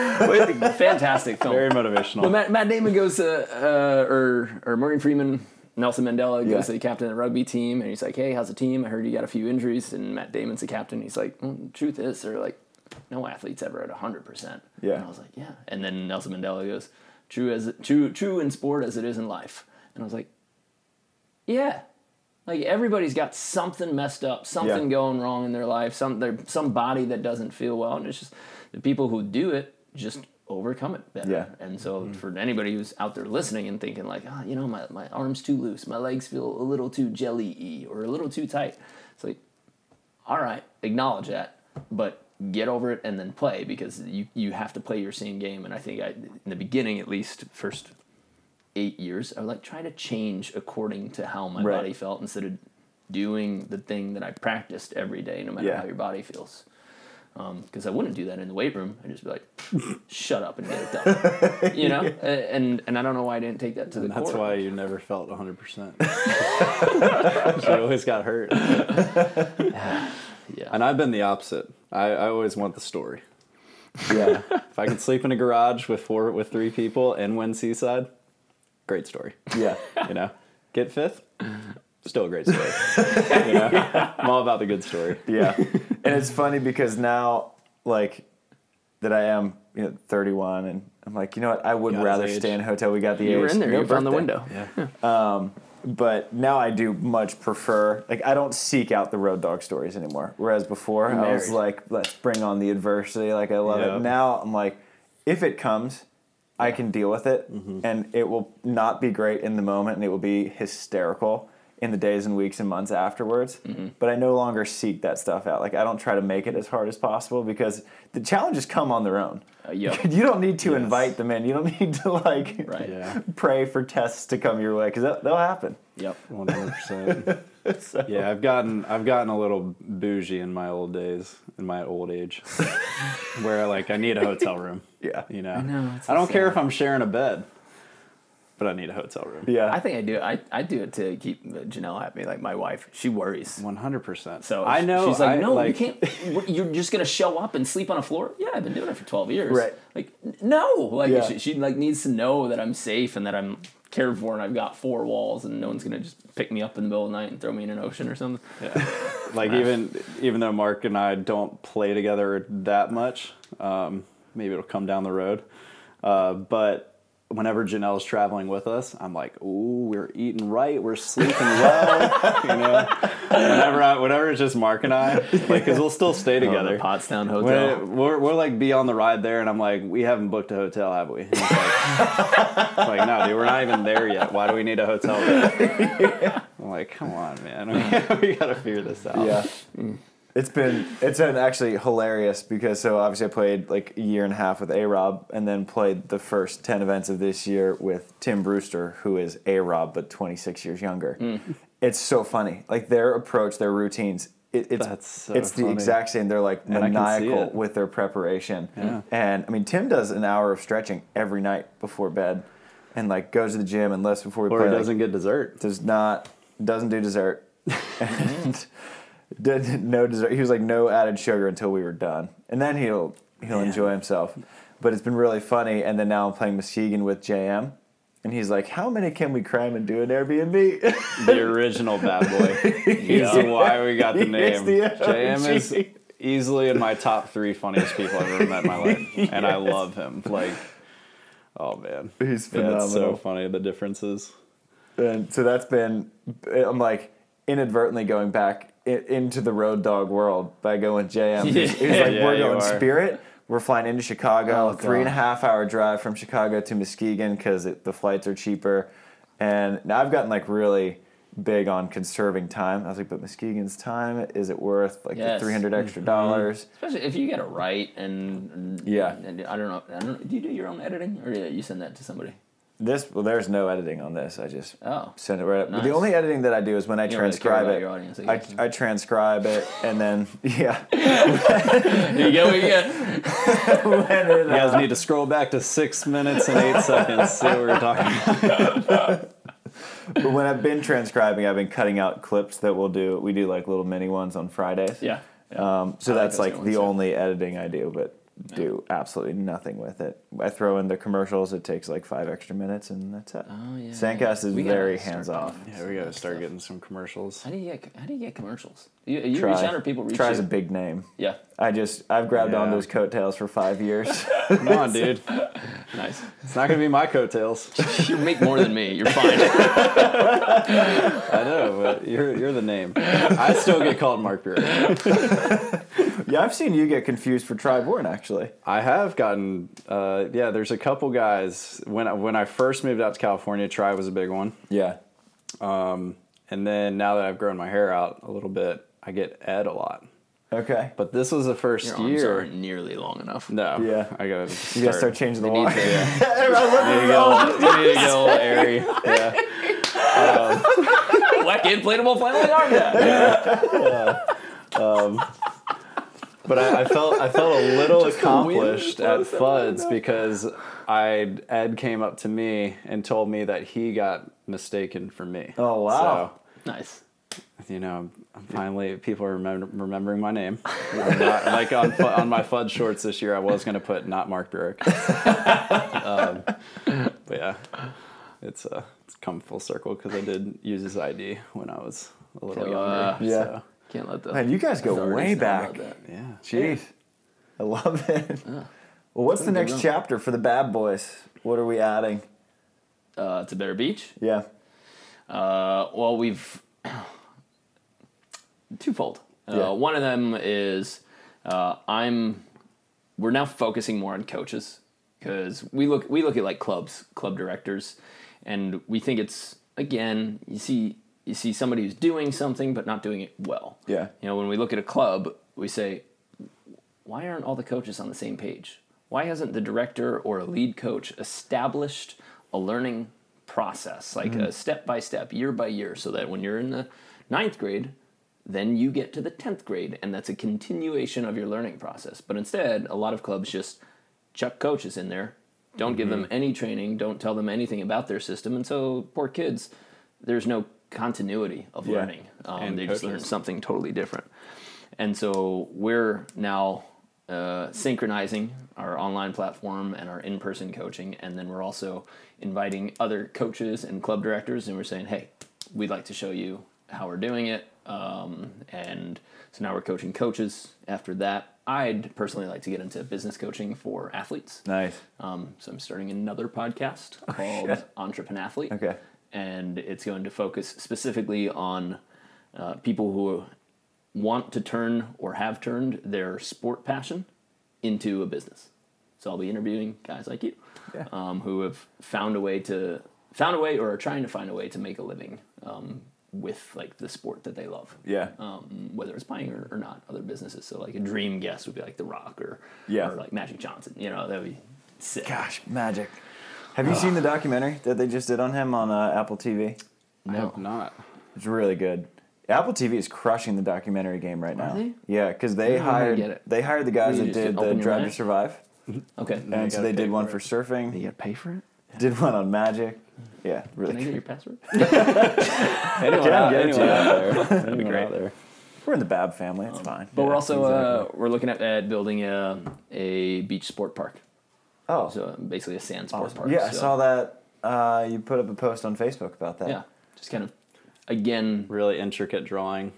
Fantastic film. Very motivational. Matt, Matt Damon goes to, uh, or or Morgan Freeman, Nelson Mandela goes Yeah. to the captain of the rugby team, and he's like, "Hey, how's the team? I heard you got a few injuries." And Matt Damon's the captain. He's like, well, "Truth is, they're like, no athlete's ever at hundred percent." Yeah. And I was like, "Yeah." And then Nelson Mandela goes, "True as true true in sport as it is in life." And I was like, "Yeah." Like everybody's got something messed up, something Yeah. going wrong in their life, some their some body that doesn't feel well, and it's just the people who do it just overcome it better. Yeah. And so mm-hmm. for anybody who's out there listening and thinking like, oh, you know, my, my arm's too loose, my legs feel a little too jelly-y or a little too tight. It's like, all right, acknowledge that, but get over it and then play because you, you have to play your same game. And I think I, in the beginning, at least first eight years, I would like try to change according to how my Right. body felt instead of doing the thing that I practiced every day, no matter Yeah. how your body feels. Um, because I wouldn't do that in the weight room. I'd just be like, "Shut up and get it done," you know. A- And and I don't know why I didn't take that to the And that's court. why you never felt 100%. she always got hurt. Yeah. And I've been the opposite. I, I always want the story. yeah, If I can sleep in a garage with four with three people and win Seaside, great story. yeah. You know, get fifth, still a great story. you know, I'm all about the good story. Yeah, and it's funny because now, like, that I am, you know, 31, and I'm like, you know what? I would Got his rather age. stay in a hotel. We got the you were age, in there. no you found the birthday. window. Yeah. But now I do much prefer, like, I don't seek out the road dog stories anymore. Whereas before, I was married. like, let's bring on the adversity. Like, I love Yeah. it. Now I'm like, if it comes, I can deal with it, Mm-hmm. and it will not be great in the moment, and it will be hysterical in the days and weeks and months afterwards. Mm-hmm. But I no longer seek that stuff out. Like I don't try to make it as hard as possible because the challenges come on their own. Uh, yep. You don't need to Yes. invite them in. You don't need to like Right. Yeah. pray for tests to come your way because they'll happen. Yep. One hundred percent. Yeah, I've gotten I've gotten a little bougie in my old days, in my old age, where like I need a hotel room. Yeah. You know, I, know, it's don't so care if I'm sharing a bed, but I need a hotel room. Yeah. I think I do. I, I do it to keep Janelle happy. Like my wife, she worries. One hundred percent. So I know. she's like, I, no, like, you can't. You're just gonna show up and sleep on a floor. Yeah, I've been doing it for twelve years. Right. Like, no. Like Yeah. she, she like needs to know that I'm safe and that I'm cared for and I've got four walls and no one's gonna just pick me up in the middle of the night and throw me in an ocean or something. Yeah. like even even though Mark and I don't play together that much, um, maybe it'll come down the road. Uh, but whenever Janelle's traveling with us, I'm like, "Ooh, we're eating right, we're sleeping well." you know, whenever I, whenever it's just Mark and I, like, because we'll still stay Oh, together. the Pottstown Hotel. it- we're, we're like be on the ride there, and I'm like, we haven't booked a hotel, have we? Like, like, no, dude, we're not even there yet. Why do we need a hotel? room?" I'm like, come on, man, we, we got to figure this out. Yeah. It's been it's been actually hilarious because so obviously I played like a year and a half with A Rob and then played the first ten events of this year with Tim Brewster, who is A Rob but twenty six years younger. Mm. It's so funny. Like their approach, their routines, it, it's so it's the exact same. They're like And I can see maniacal with their preparation. Yeah. And I mean, Tim does an hour of stretching every night before bed, and like goes to the gym and lifts before we Or play. he like, doesn't get dessert. does not doesn't do dessert mm. and did no dessert he was like no added sugar until we were done and then he'll he'll enjoy himself but it's been really funny and then now i'm playing muskegon with jm and he's like how many can we cram and do an airbnb The original bad boy. He's why we got the name. the JM is easily in my top three funniest people I've ever met in my life, and I love him. Like, oh man, He's Yeah, it's so funny the differences. and so that's been i'm like inadvertently going back i- into the road dog world by going jm he's, he's like Yeah, we're going spirit we're flying into chicago Oh, three and a half hour drive from chicago to muskegon because the flights are cheaper and now i've gotten like really big on conserving time i was like but muskegon's time is it worth like Yes. the 300 extra mm-hmm. dollars Especially if you get it right and, and Yeah. and I don't know. I don't. Do you do your own editing or do you send that to somebody? This well there's no editing on this i just Oh, send it right up. Nice. The only editing that I do is when I don't really care transcribe about it. your audience, I I. I transcribe it and then yeah. there you go. What you get? When it, You uh, guys need to scroll back to six minutes and eight seconds. See what we're talking about. But when I've been transcribing, I've been cutting out clips that we'll do. We do like little mini ones on Fridays. Yeah. Um, so I that's those like the ones, yeah. only editing I do, but do absolutely nothing with it. I throw in the commercials. It takes like five extra minutes, and that's it. Oh yeah. Sandcast is very hands off. Yeah, we gotta start stuff. getting some commercials. How do you get? How do you get commercials? You, you Try. reach out or people reach Tries you? a big name. yeah. I just I've grabbed on those coattails for five years. Come on, dude. Nice. It's not gonna be my coattails. you make more than me. You're fine. I know, but you're you're the name. I still get called Mark Beer. yeah, I've seen you get confused for Tri Bourne actually. I have gotten, uh, yeah. There's a couple guys when I, when I first moved out to California. Tri was a big one, Yeah. um, and then now that I've grown my hair out a little bit, I get Ed a lot. Okay. But this was the first Your arms year. aren't nearly long enough. No, Yeah. I gotta You gotta start changing the They need water. to- Need to go, need to go a little airy. Yeah. Whack inflatable flailing arm guy. But I, I felt I felt a little Just accomplished at blows Fuds because I Ed came up to me and told me that he got mistaken for me. Oh, wow. Nice. You know, I'm finally people are remember, remembering my name. I'm not- like on on my Fud shorts this year, I was gonna put not Mark Burik. um, but yeah, it's uh, it's come full circle because I did use his ID when I was a little So, younger. uh, Yeah. Oh, Can't let the Man, you guys go way back. about that. Yeah. Jeez. I love it. Well, what's the next chapter for the Bad Boys? What are we adding? Uh, to Better Beach. Yeah. Uh, well, we've twofold. Uh, Yeah. One of them is uh, I'm. We're now focusing more on coaches because we look we look at like clubs, club directors, and we think it's again you see you see somebody who's doing something but not doing it well. Yeah. You know, when we look at a club, we say, why aren't all the coaches on the same page? Why hasn't the director or a lead coach established a learning process, like mm-hmm. a step by step, year by year, so that when you're in the ninth grade, then you get to the 10th grade, and that's a continuation of your learning process. But instead, a lot of clubs just chuck coaches in there, don't give mm-hmm. them any training, don't tell them anything about their system, and so poor kids, there's no continuity of Yeah. learning. Um, they just learn coaches. something totally different. And so we're now uh, synchronizing our online platform and our in person coaching. And then we're also inviting other coaches and club directors, and we're saying, hey, we'd like to show you how we're doing it. Um, and so now we're coaching coaches. After that, I'd personally like to get into business coaching for athletes. Nice. Um, so I'm starting another podcast called Oh, shit. Entrepreneur Athlete. Okay. And it's going to focus specifically on uh, people who want to turn or have turned their sport passion into a business. So I'll be interviewing guys like you Yeah. um, who have found a way to found a way or are trying to find a way to make a living um, with like the sport that they love. Yeah. Um, whether it's playing or, or not, other businesses. So like a dream guest would be like The Rock or Yeah. or like Magic Johnson. You know, that would be sick. Gosh, magic. Have you seen the documentary that they just did on him on uh, Apple TV? I have not. It's really good. Apple TV is crushing the documentary game right now. they? Yeah, because they don't know how to hired it. they hired the guys You that just did the open your Drive to eyes? Survive, Okay. and you so they did one for for surfing. You gotta pay for it. Did one on Magic. Yeah, really. Can I get your password? Anyone, Can out, get it anyone to out there? Anyone great. out there? We're in the Bab family. It's fine. But we're also exactly. uh, we're looking at, at building a a beach sport park. Oh So basically a sand sport park. yeah, I so, saw that. Uh, you put up a post on Facebook about that. Yeah, just kind of again. Really intricate drawing.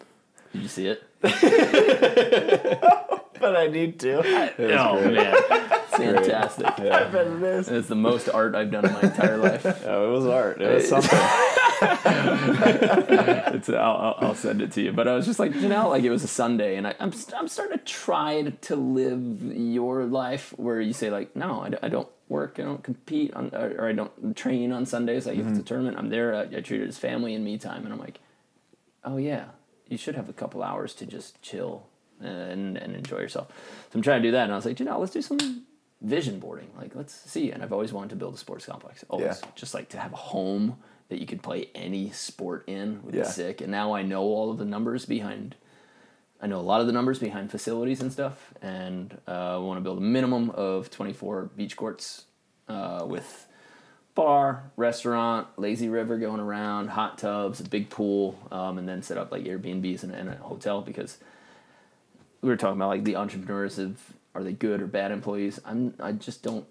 Did you see it? but I need to. oh man, it's fantastic. I bet it is. It's the most art I've done in my entire life. Oh, it was art. It was something. It's, I'll, I'll, send it to you. But I was just like, you know, like it was a Sunday, and I, I'm I'm starting to try to live your life where you say like, no, I don't work, I don't compete on, or, or I don't train on Sundays. Like if it's a mm-hmm. tournament, I'm there. I, I treat it as family and me time, and I'm like, oh yeah, you should have a couple hours to just chill and and enjoy yourself. So I'm trying to do that, and I was like, you know, let's do some vision boarding. Like let's see. And I've always wanted to build a sports complex. Always Yeah. just like to have a home that you could play any sport in would Yeah. be sick. And now I know all of the numbers behind. I know a lot of the numbers behind facilities and stuff, and uh, I want to build a minimum of 24 beach courts uh, with bar, restaurant, lazy river going around, hot tubs, a big pool, um, and then set up like Airbnbs and, and a hotel because we were talking about like the entrepreneurs of are they good or bad employees? I'm I just don't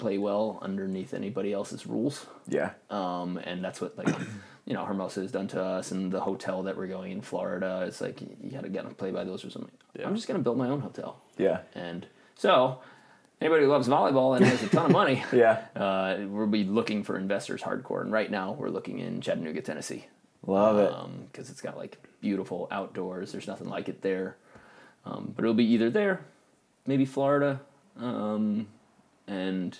play well underneath anybody else's rules. Yeah. Um, and that's what like you know Hermosa has done to us, and the hotel that we're going in Florida. It's like you gotta gotta play by those or I'm, Yeah. I'm just gonna build my own hotel, Yeah. and so anybody who loves volleyball and has a ton of money, Yeah. uh, we'll be looking for investors hardcore. And right now we're looking in Chattanooga, Tennessee, Love it. because it's got like beautiful outdoors. There's nothing like it there, um, but it'll be either there, maybe Florida, um, and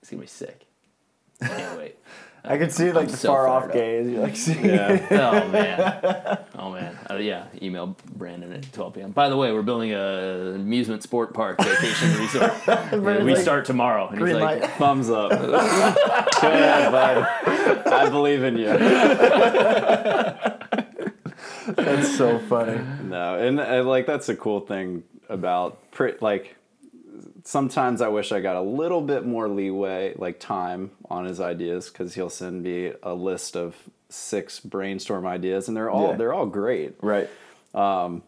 it's gonna be sick. Can't wait. I can see like I'm the so far off gaze. You're like, see. Yeah. oh man, oh man, uh, yeah. Email Brandon at 12 p.m. By the way, we're building a amusement sport park vacation resort. We like, start tomorrow, and he's like, light. Thumbs up. Go ahead, bud. I believe in you. That's so funny. No, and, and like that's a cool thing about pre- like sometimes I wish I got a little bit more leeway, like time on his ideas, because he'll send me a list of six brainstorm ideas, and they're all Yeah. they're all great. Right. Um,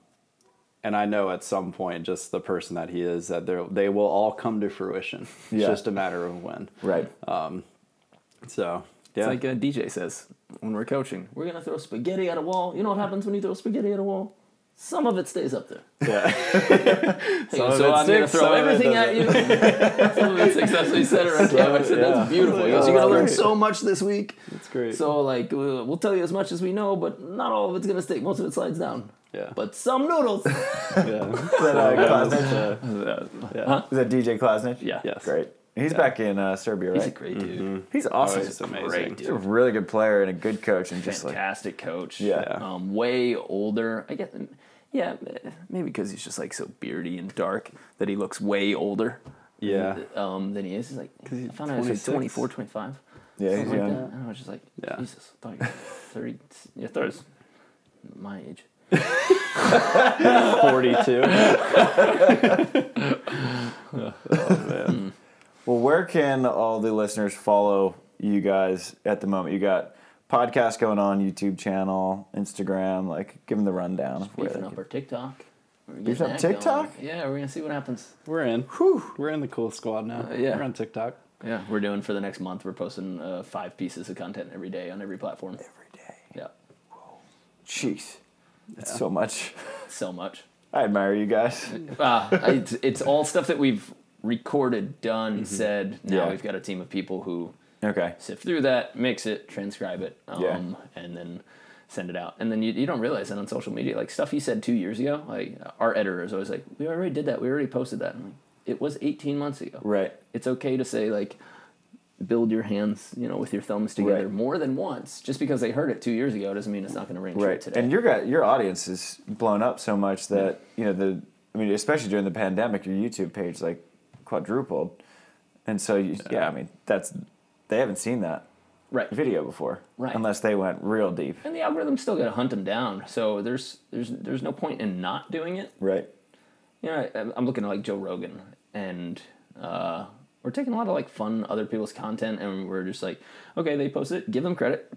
and I know at some point, just the person that he is, that they they will all come to fruition. It's Yeah. just a matter of when. Right. Um, so it's like uh, a DJ says when we're coaching, we're gonna throw spaghetti at a wall. You know what happens when you throw spaghetti at a wall? Some of it stays up there. yeah. Hey, so I'm gonna throw some of it everything at you. some of it sticks. That's what he said it on camera. I said, yeah. "That's beautiful." He goes, Oh, "You're gonna learn great. so much this week." It's great. So like we'll we'll tell you as much as we know, but not all of it's gonna stick. Most of it slides down. yeah, But some noodles. yeah. Is that, uh, Klasnich? Uh, yeah. Is that DJ Klasnich? yeah. Yes. Great. He's back in uh, Serbia, He's a great dude. He's awesome. Oh, he's amazing. Great He's a really good player and a good coach, and just like Fantastic coach. Yeah. Um, way older. I get. Yeah, maybe because he's just like so beardy and dark that he looks way older. Yeah. Um, than he is. He's like, he's I found out he was like 24, 25. yeah, he's something like young. that. And I was just like, Yeah. Jesus, I thought you were 30. Yeah, I thought it was my age. 42. Oh man. Well, where can all the listeners follow you guys at the moment? You got podcast going on, YouTube channel, Instagram. Like, give them the rundown. of where Beefing up our TikTok. We're Beefing up that going. TikTok? Yeah, we're gonna see what happens. We're in. We're in the cool squad now. Uh, yeah. We're on TikTok. Yeah, we're doing for the next month. We're posting uh, five pieces of content every day on every platform. every day. Yeah, Whoa. Jeez, it's so much. so much. I admire you guys. Uh, it's, it's all stuff that we've recorded, done, said. Now Yeah. we've got a team of people who Okay. sift through that, mix it, transcribe it, um, Yeah. and then send it out. And then you, you don't realize that on social media, like stuff you said two years ago, like our editor is always like, "We already did that. We already posted that." Like, it was 18 months ago. Right. It's okay to say like, build your hands, you know, with your thumbs together Right. more than once. Just because they heard it two years ago doesn't mean it's not going to ring true Right. today. And your guy, your audience is blown up so much that you know the. I mean, especially during the pandemic, your YouTube page like quadrupled, and so you, yeah. I mean, that's they haven't seen that. Right. video before, Right. Unless they went real deep, And the algorithm's still gonna hunt them down. So there's there's there's no point in not doing it. right? You know, I- I'm looking at like Joe Rogan, and uh, we're taking a lot of like fun other people's content, and we're just like, okay, they posted it, give them credit.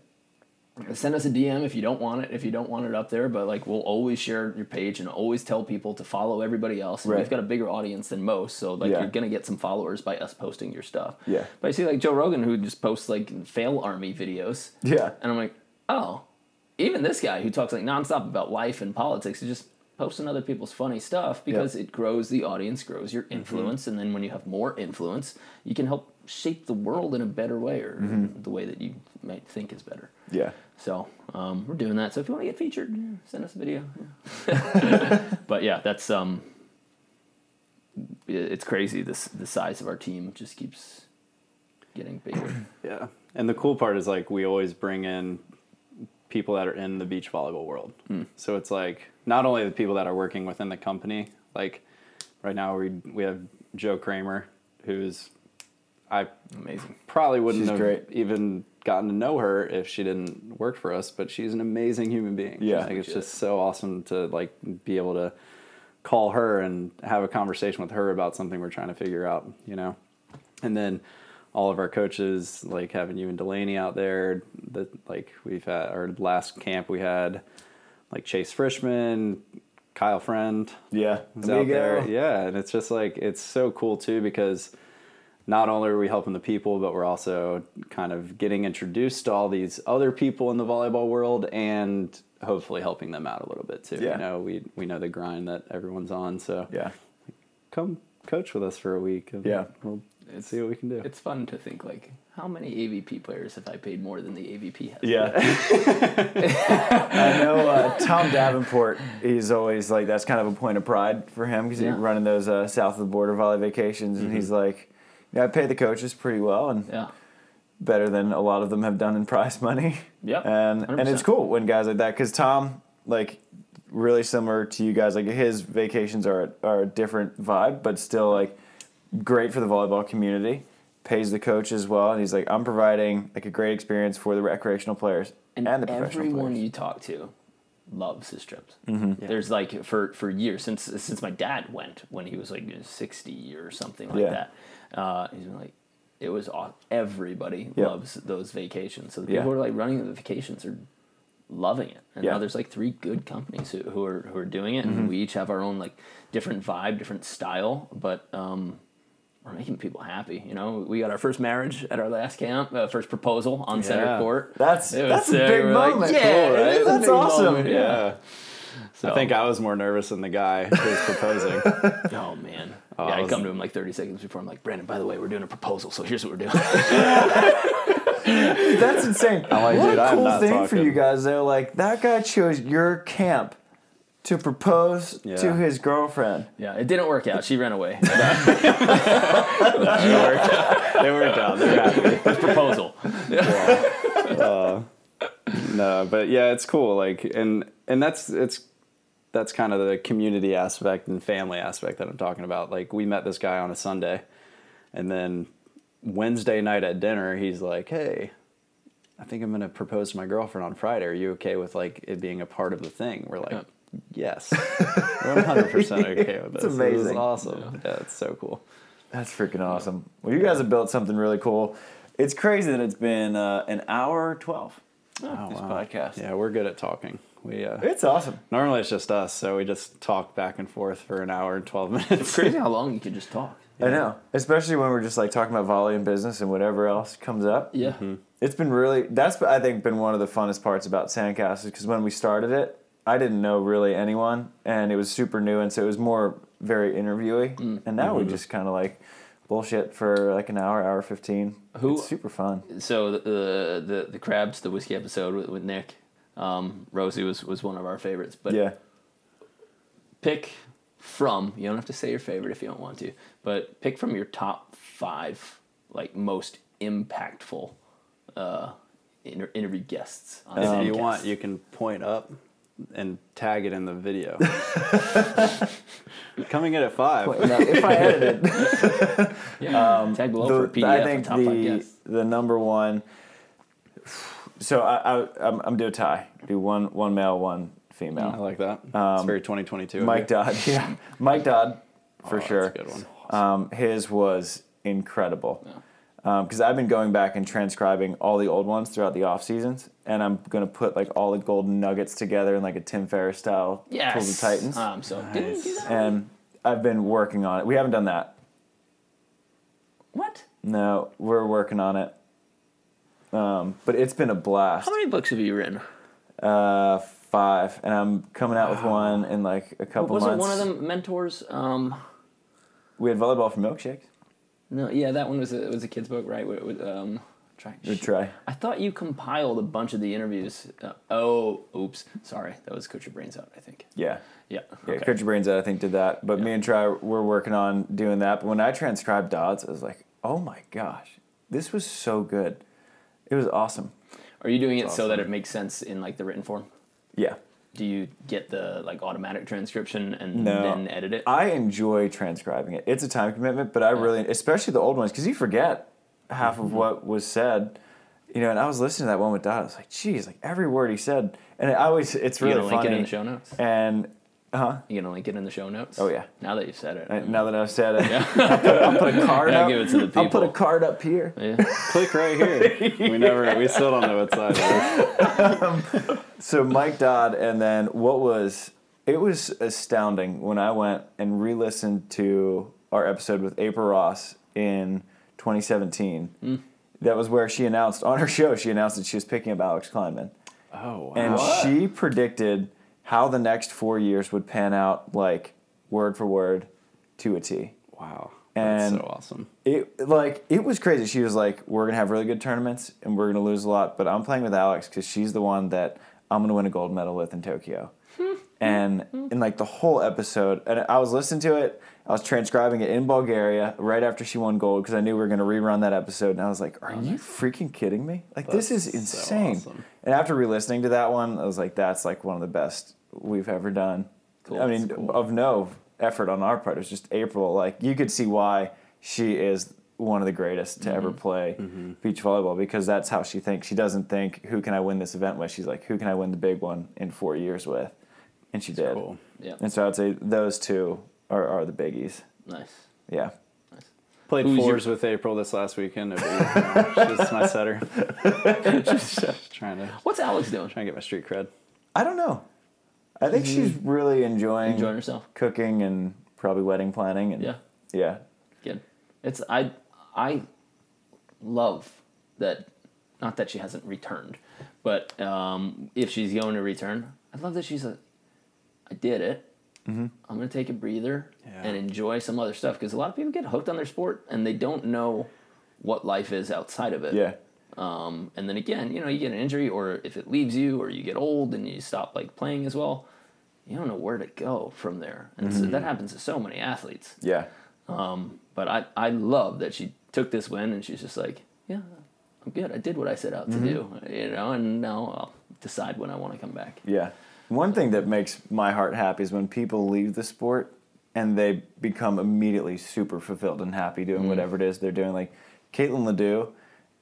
Send us a DM if you don't want it, if you don't want it up there, but like we'll always share your page and always tell people to follow everybody else. And Right. We've got a bigger audience than most, so like Yeah. you're gonna get some followers by us posting your stuff. Yeah. But I see like Joe Rogan who just posts like fail army videos. Yeah. And I'm like, oh, even this guy who talks like nonstop about life and politics is just posting other people's funny stuff because it grows the audience, grows your mm-hmm. influence, and then when you have more influence, you can help shape the world in a better way or the way that you might think is better. Yeah. So um, we're doing that. So if you want to get featured, send us a video. Yeah. but yeah, that's um, it's crazy. This the size of our team just keeps getting bigger. Yeah. And the cool part is like we always bring in people that are in the beach volleyball world. So it's like not only the people that are working within the company, like right now we we have Joe Kramer, who's I Amazing. probably wouldn't She's have great. even gotten to know her if she didn't work for us, but she's an amazing human being. Yeah. Like it's just so awesome to like be able to call her and have a conversation with her about something we're trying to figure out, you know. And then all of our coaches, like having you and Delaney out there, that like we've had our last camp we had like Chase Frishman, Kyle Friend, Yeah. is out there. Yeah, and it's just like it's so cool too because not only are we helping the people, but we're also kind of getting introduced to all these other people in the volleyball world and hopefully helping them out a little bit too. Yeah. You know, we we know the grind that everyone's on, so Yeah. come coach with us for a week. And Yeah. we'll see what we can do. It's fun to think like, how many AVP players have I paid more than the AVP has? Yeah. I know uh, Tom Davenport, he's always like, that's kind of a point of pride for him because Yeah. he's running those uh, south of the border volley vacations. And he's like, yeah, I pay the coaches pretty well and Yeah. better than a lot of them have done in prize money. Yep, And, and it's cool when guys like that because Tom, like, really similar to you guys, like his vacations are, are a different vibe, but still like great for the volleyball community. Pays the coach as well, and he's like, I'm providing like a great experience for the recreational players and, And, the professional everyone players. you talk to loves his trips. Mm-hmm. There's like for for years since since my dad went when he was like sixty or something like Yeah. that. Uh, he's been like, it was aw- everybody Yeah. loves those vacations. So the Yeah. people who are like running the vacations are loving it. And Yeah. now there's like three good companies who, who are who are doing it, Mm-hmm. and we each have our own like different vibe, different style, but. um we're making people happy, you know. We got our first marriage at our last camp, uh, first proposal on center court. That's It was that's a big like, moment. yeah, Cool, right? That's awesome. moment, yeah. yeah. So, I think I was more nervous than the guy who was proposing. oh man, Oh, yeah, I I come to him like 30 seconds before. I'm like, Brandon, by the way, we're doing a proposal, so here's what we're doing. That's insane. like, what dude, a I'm cool not thing for you guys. They're like that guy chose your camp to propose Yeah. to his girlfriend. yeah, it didn't work out. She ran away. they worked out. They're happy. First proposal. Uh, no, but yeah, it's cool. Like, and and that's it's that's kind of the community aspect and family aspect that I'm talking about. Like, we met this guy on a Sunday, and then Wednesday night at dinner, he's like, "Hey, I think I'm gonna propose to my girlfriend on Friday. Are you okay with like it being a part of the thing?" We're like, Yeah. "Yes, we're 100 percent okay with this. It's This is amazing. awesome. Yeah. it's so cool. That's freaking awesome. Well, you guys have built something really cool. It's crazy that it's been uh, an hour twelve. Oh, this wow. podcast. Yeah, we're good at talking. We uh, It's awesome. normally it's just us, so we just talk back and forth for an hour and 12 minutes. It's crazy how long you can just talk. I know, especially when we're just like talking about volley and business and whatever else comes up. Yeah. Mm-hmm. It's been really that's I think been one of the funnest parts about Sandcastles because when we started it, I didn't know really anyone and it was super new and so it was more very interviewy. Mm. And now we mm-hmm. just kind of like bullshit for like an hour, hour fifteen. Who- it's super fun. So the the the, the crabs, the whiskey episode with, with Nick, um, Rosie was was one of our favorites. But Yeah, pick from you don't have to say your favorite if you don't want to but pick from your top five like most impactful uh inter- interview guests on if Sandcast. you want, you can point up and tag it in the video. Coming in at five. Now, if I edited, yeah. tag below for a pdf I think the guests the number one So I, I I'm, I'm do a tie. Do one one male, one female. I like that. it's Um, very 2022. Mike you. Dodd, yeah, Mike Dodd, for Oh, that's sure. a good one. Um, his was incredible. Because I've been going back and transcribing all the old ones throughout the off seasons, and I'm gonna put like all the golden nuggets together in like a Tim Ferriss style Yes. Tools of Titans. Um, so didn't do that? and I've been working on it. We haven't done that. What? No, we're working on it. Um, but it's been a blast. How many books have you written? Uh, five, and I'm coming out with one in like a couple Was months. it one of them mentors? Um, We had volleyball for milkshakes. no, yeah, that one was a, was a kid's book, right? With, with, um, Tri, Good try. I thought you compiled a bunch of the interviews. Uh, oh, oops, sorry, that was Coach Your Brains Out, I think. Yeah. Yeah. Yeah, okay. Coach Your Brains Out, I think, did that. But me and Tri were working on doing that. But when I transcribed Dodds, I was like, oh my gosh, this was so good. It was awesome. Are you doing it so that it makes sense in like the written form? Yeah. Do you get the like automatic transcription and No. then edit it? I enjoy transcribing it. It's a time commitment, but I really, especially the old ones, because you forget half Mm-hmm. of what was said. You know, and I was listening to that one with Dodd. I was like, geez, like every word he said. And I always, it's you really link funny. it in the show notes? And, huh? You gonna link it in the show notes? Oh, yeah. Now that you've said it. And Now that I've said it, I'll, put, I'll put a card Yeah, up. give it to the people. I'll put a card up here. yeah. Click right here. we never. We still don't know what side it is. So Mike Dodd, and then what was it was astounding when I went and re-listened to our episode with April Ross in 2017. Hmm. That was where she announced on her show. She announced that she was picking up Alix Klineman, Oh wow. and she predicted how the next four years would pan out, like word for word, to a T. wow. That's and- so awesome. It like it was crazy. She was like, "We're gonna have really good tournaments, and we're gonna lose a lot, but I'm playing with Alix because she's the one that I'm gonna win a gold medal with in Tokyo." And in like the whole episode, and I was listening to it. I was transcribing it in Bulgaria right after she won gold because I knew we were gonna rerun that episode, and I was like, "Are you freaking kidding me? Like this is That's so insane!" awesome. And after re-listening to that one, I was like, "That's like one of the best we've ever done." Cool. I mean, cool. of no effort on our part. It was just April. Like you could see why she is one of the greatest to Mm-hmm. ever play beach volleyball because that's how she thinks. She doesn't think who can I win this event with. She's like, who can I win the big one in four years with? And she did. Cool. Yeah. And so I'd say those two are, are the biggies. Nice. Yeah. Played Who's your- fours with April this last weekend. It was, she's my setter. just trying to What's Alix doing? trying to get my street cred. I don't know. I think she's really enjoying, Enjoying herself. cooking and probably wedding planning and Yeah. yeah. Good. It's I I love that not that she hasn't returned, but um, if she's going to return, I love that she's a I did it. I'm gonna take a breather Yeah. and enjoy some other stuff because a lot of people get hooked on their sport and they don't know what life is outside of it. Yeah. Um, and then again, you know, you get an injury, or if it leaves you, or you get old and you stop like playing as well, you don't know where to go from there. And so that happens to so many athletes. Yeah. Um, but I, I love that she took this win and she's just like, yeah, I'm good. I did what I set out to do, you know, and now I'll decide when I want to come back. Yeah. One thing that makes my heart happy is when people leave the sport and they become immediately super fulfilled and happy doing mm. whatever it is they're doing. Like Caitlin Ledoux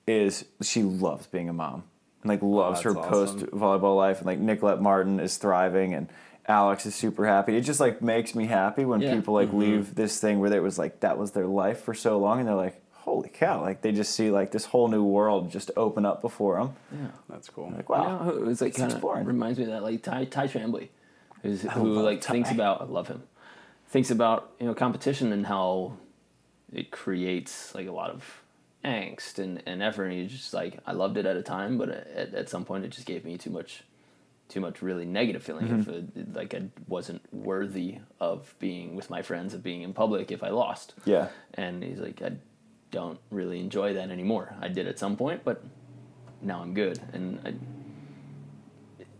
is she loves being a mom. And like oh, loves her that's post volleyball life and like Nicolette Martin is thriving and Alix is super happy. It just like makes me happy when Yeah. people like mm-hmm. leave this thing where it was like that was their life for so long and they're like, holy cow, like they just see like this whole new world just open up before them. Yeah. That's cool. Like, You wow. know, who- it's like It's kind of reminds me of that like Ty Ty Tramblie, who's, who like Ty. thinks about I love him, thinks about you know competition and how it creates like a lot of angst and, and effort. And he's just like I loved it at a time, but at, at some point it just gave me too much, too much really negative feeling. If Mm-hmm. it, like I wasn't worthy of being with my friends, of being in public if I lost. Yeah. And he's like, I don't really enjoy that anymore. I did at some point, but now I'm good. And I,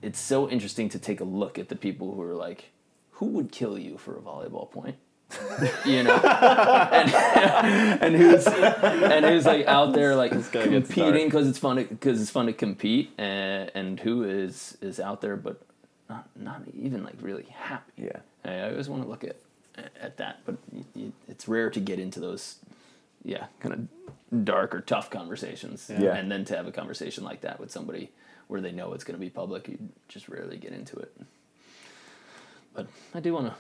it's so interesting to take a look at the people who are like, who would kill you for a volleyball point? you know, and, and who's and who's like out there like competing because it's fun because it's fun to compete, and, and who is is out there but not not even like really happy. Yeah. I always want to look at at that, but it's rare to get into those yeah, kind of dark or tough conversations. Yeah. And then to have a conversation like that with somebody where they know it's going to be public, you just rarely get into it. But I do want to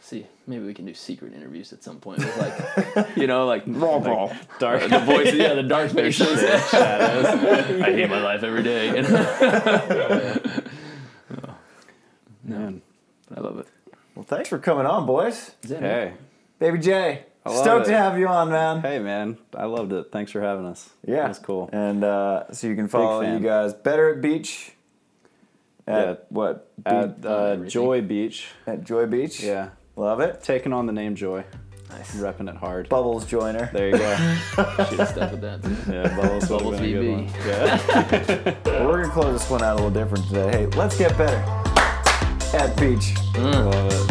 see. Maybe we can do secret interviews at some point with like, you know, like, raw like raw Dark. the voice, yeah, the dark faces. I hate my life every day. Man. I love it. Well, thanks for coming on, boys. Is that it? Hey. Baby J, I love stoked it. to have you on, man. Hey, man. I loved it. Thanks for having us. Yeah, That's cool. And uh, so you can follow you guys better at beach. At Yeah. what? At Be- uh. Joy Beach. at Joy Beach. Yeah. love it. Taking on the name Joy. Nice. Repping it hard. Bubbles Joyner. There you go. Should stuff with that. Yeah, Bubbles. Bubbles been a good VB. one. Yeah. Well, we're gonna close this one out a little different today. Hey, let's get better at beach. Love it.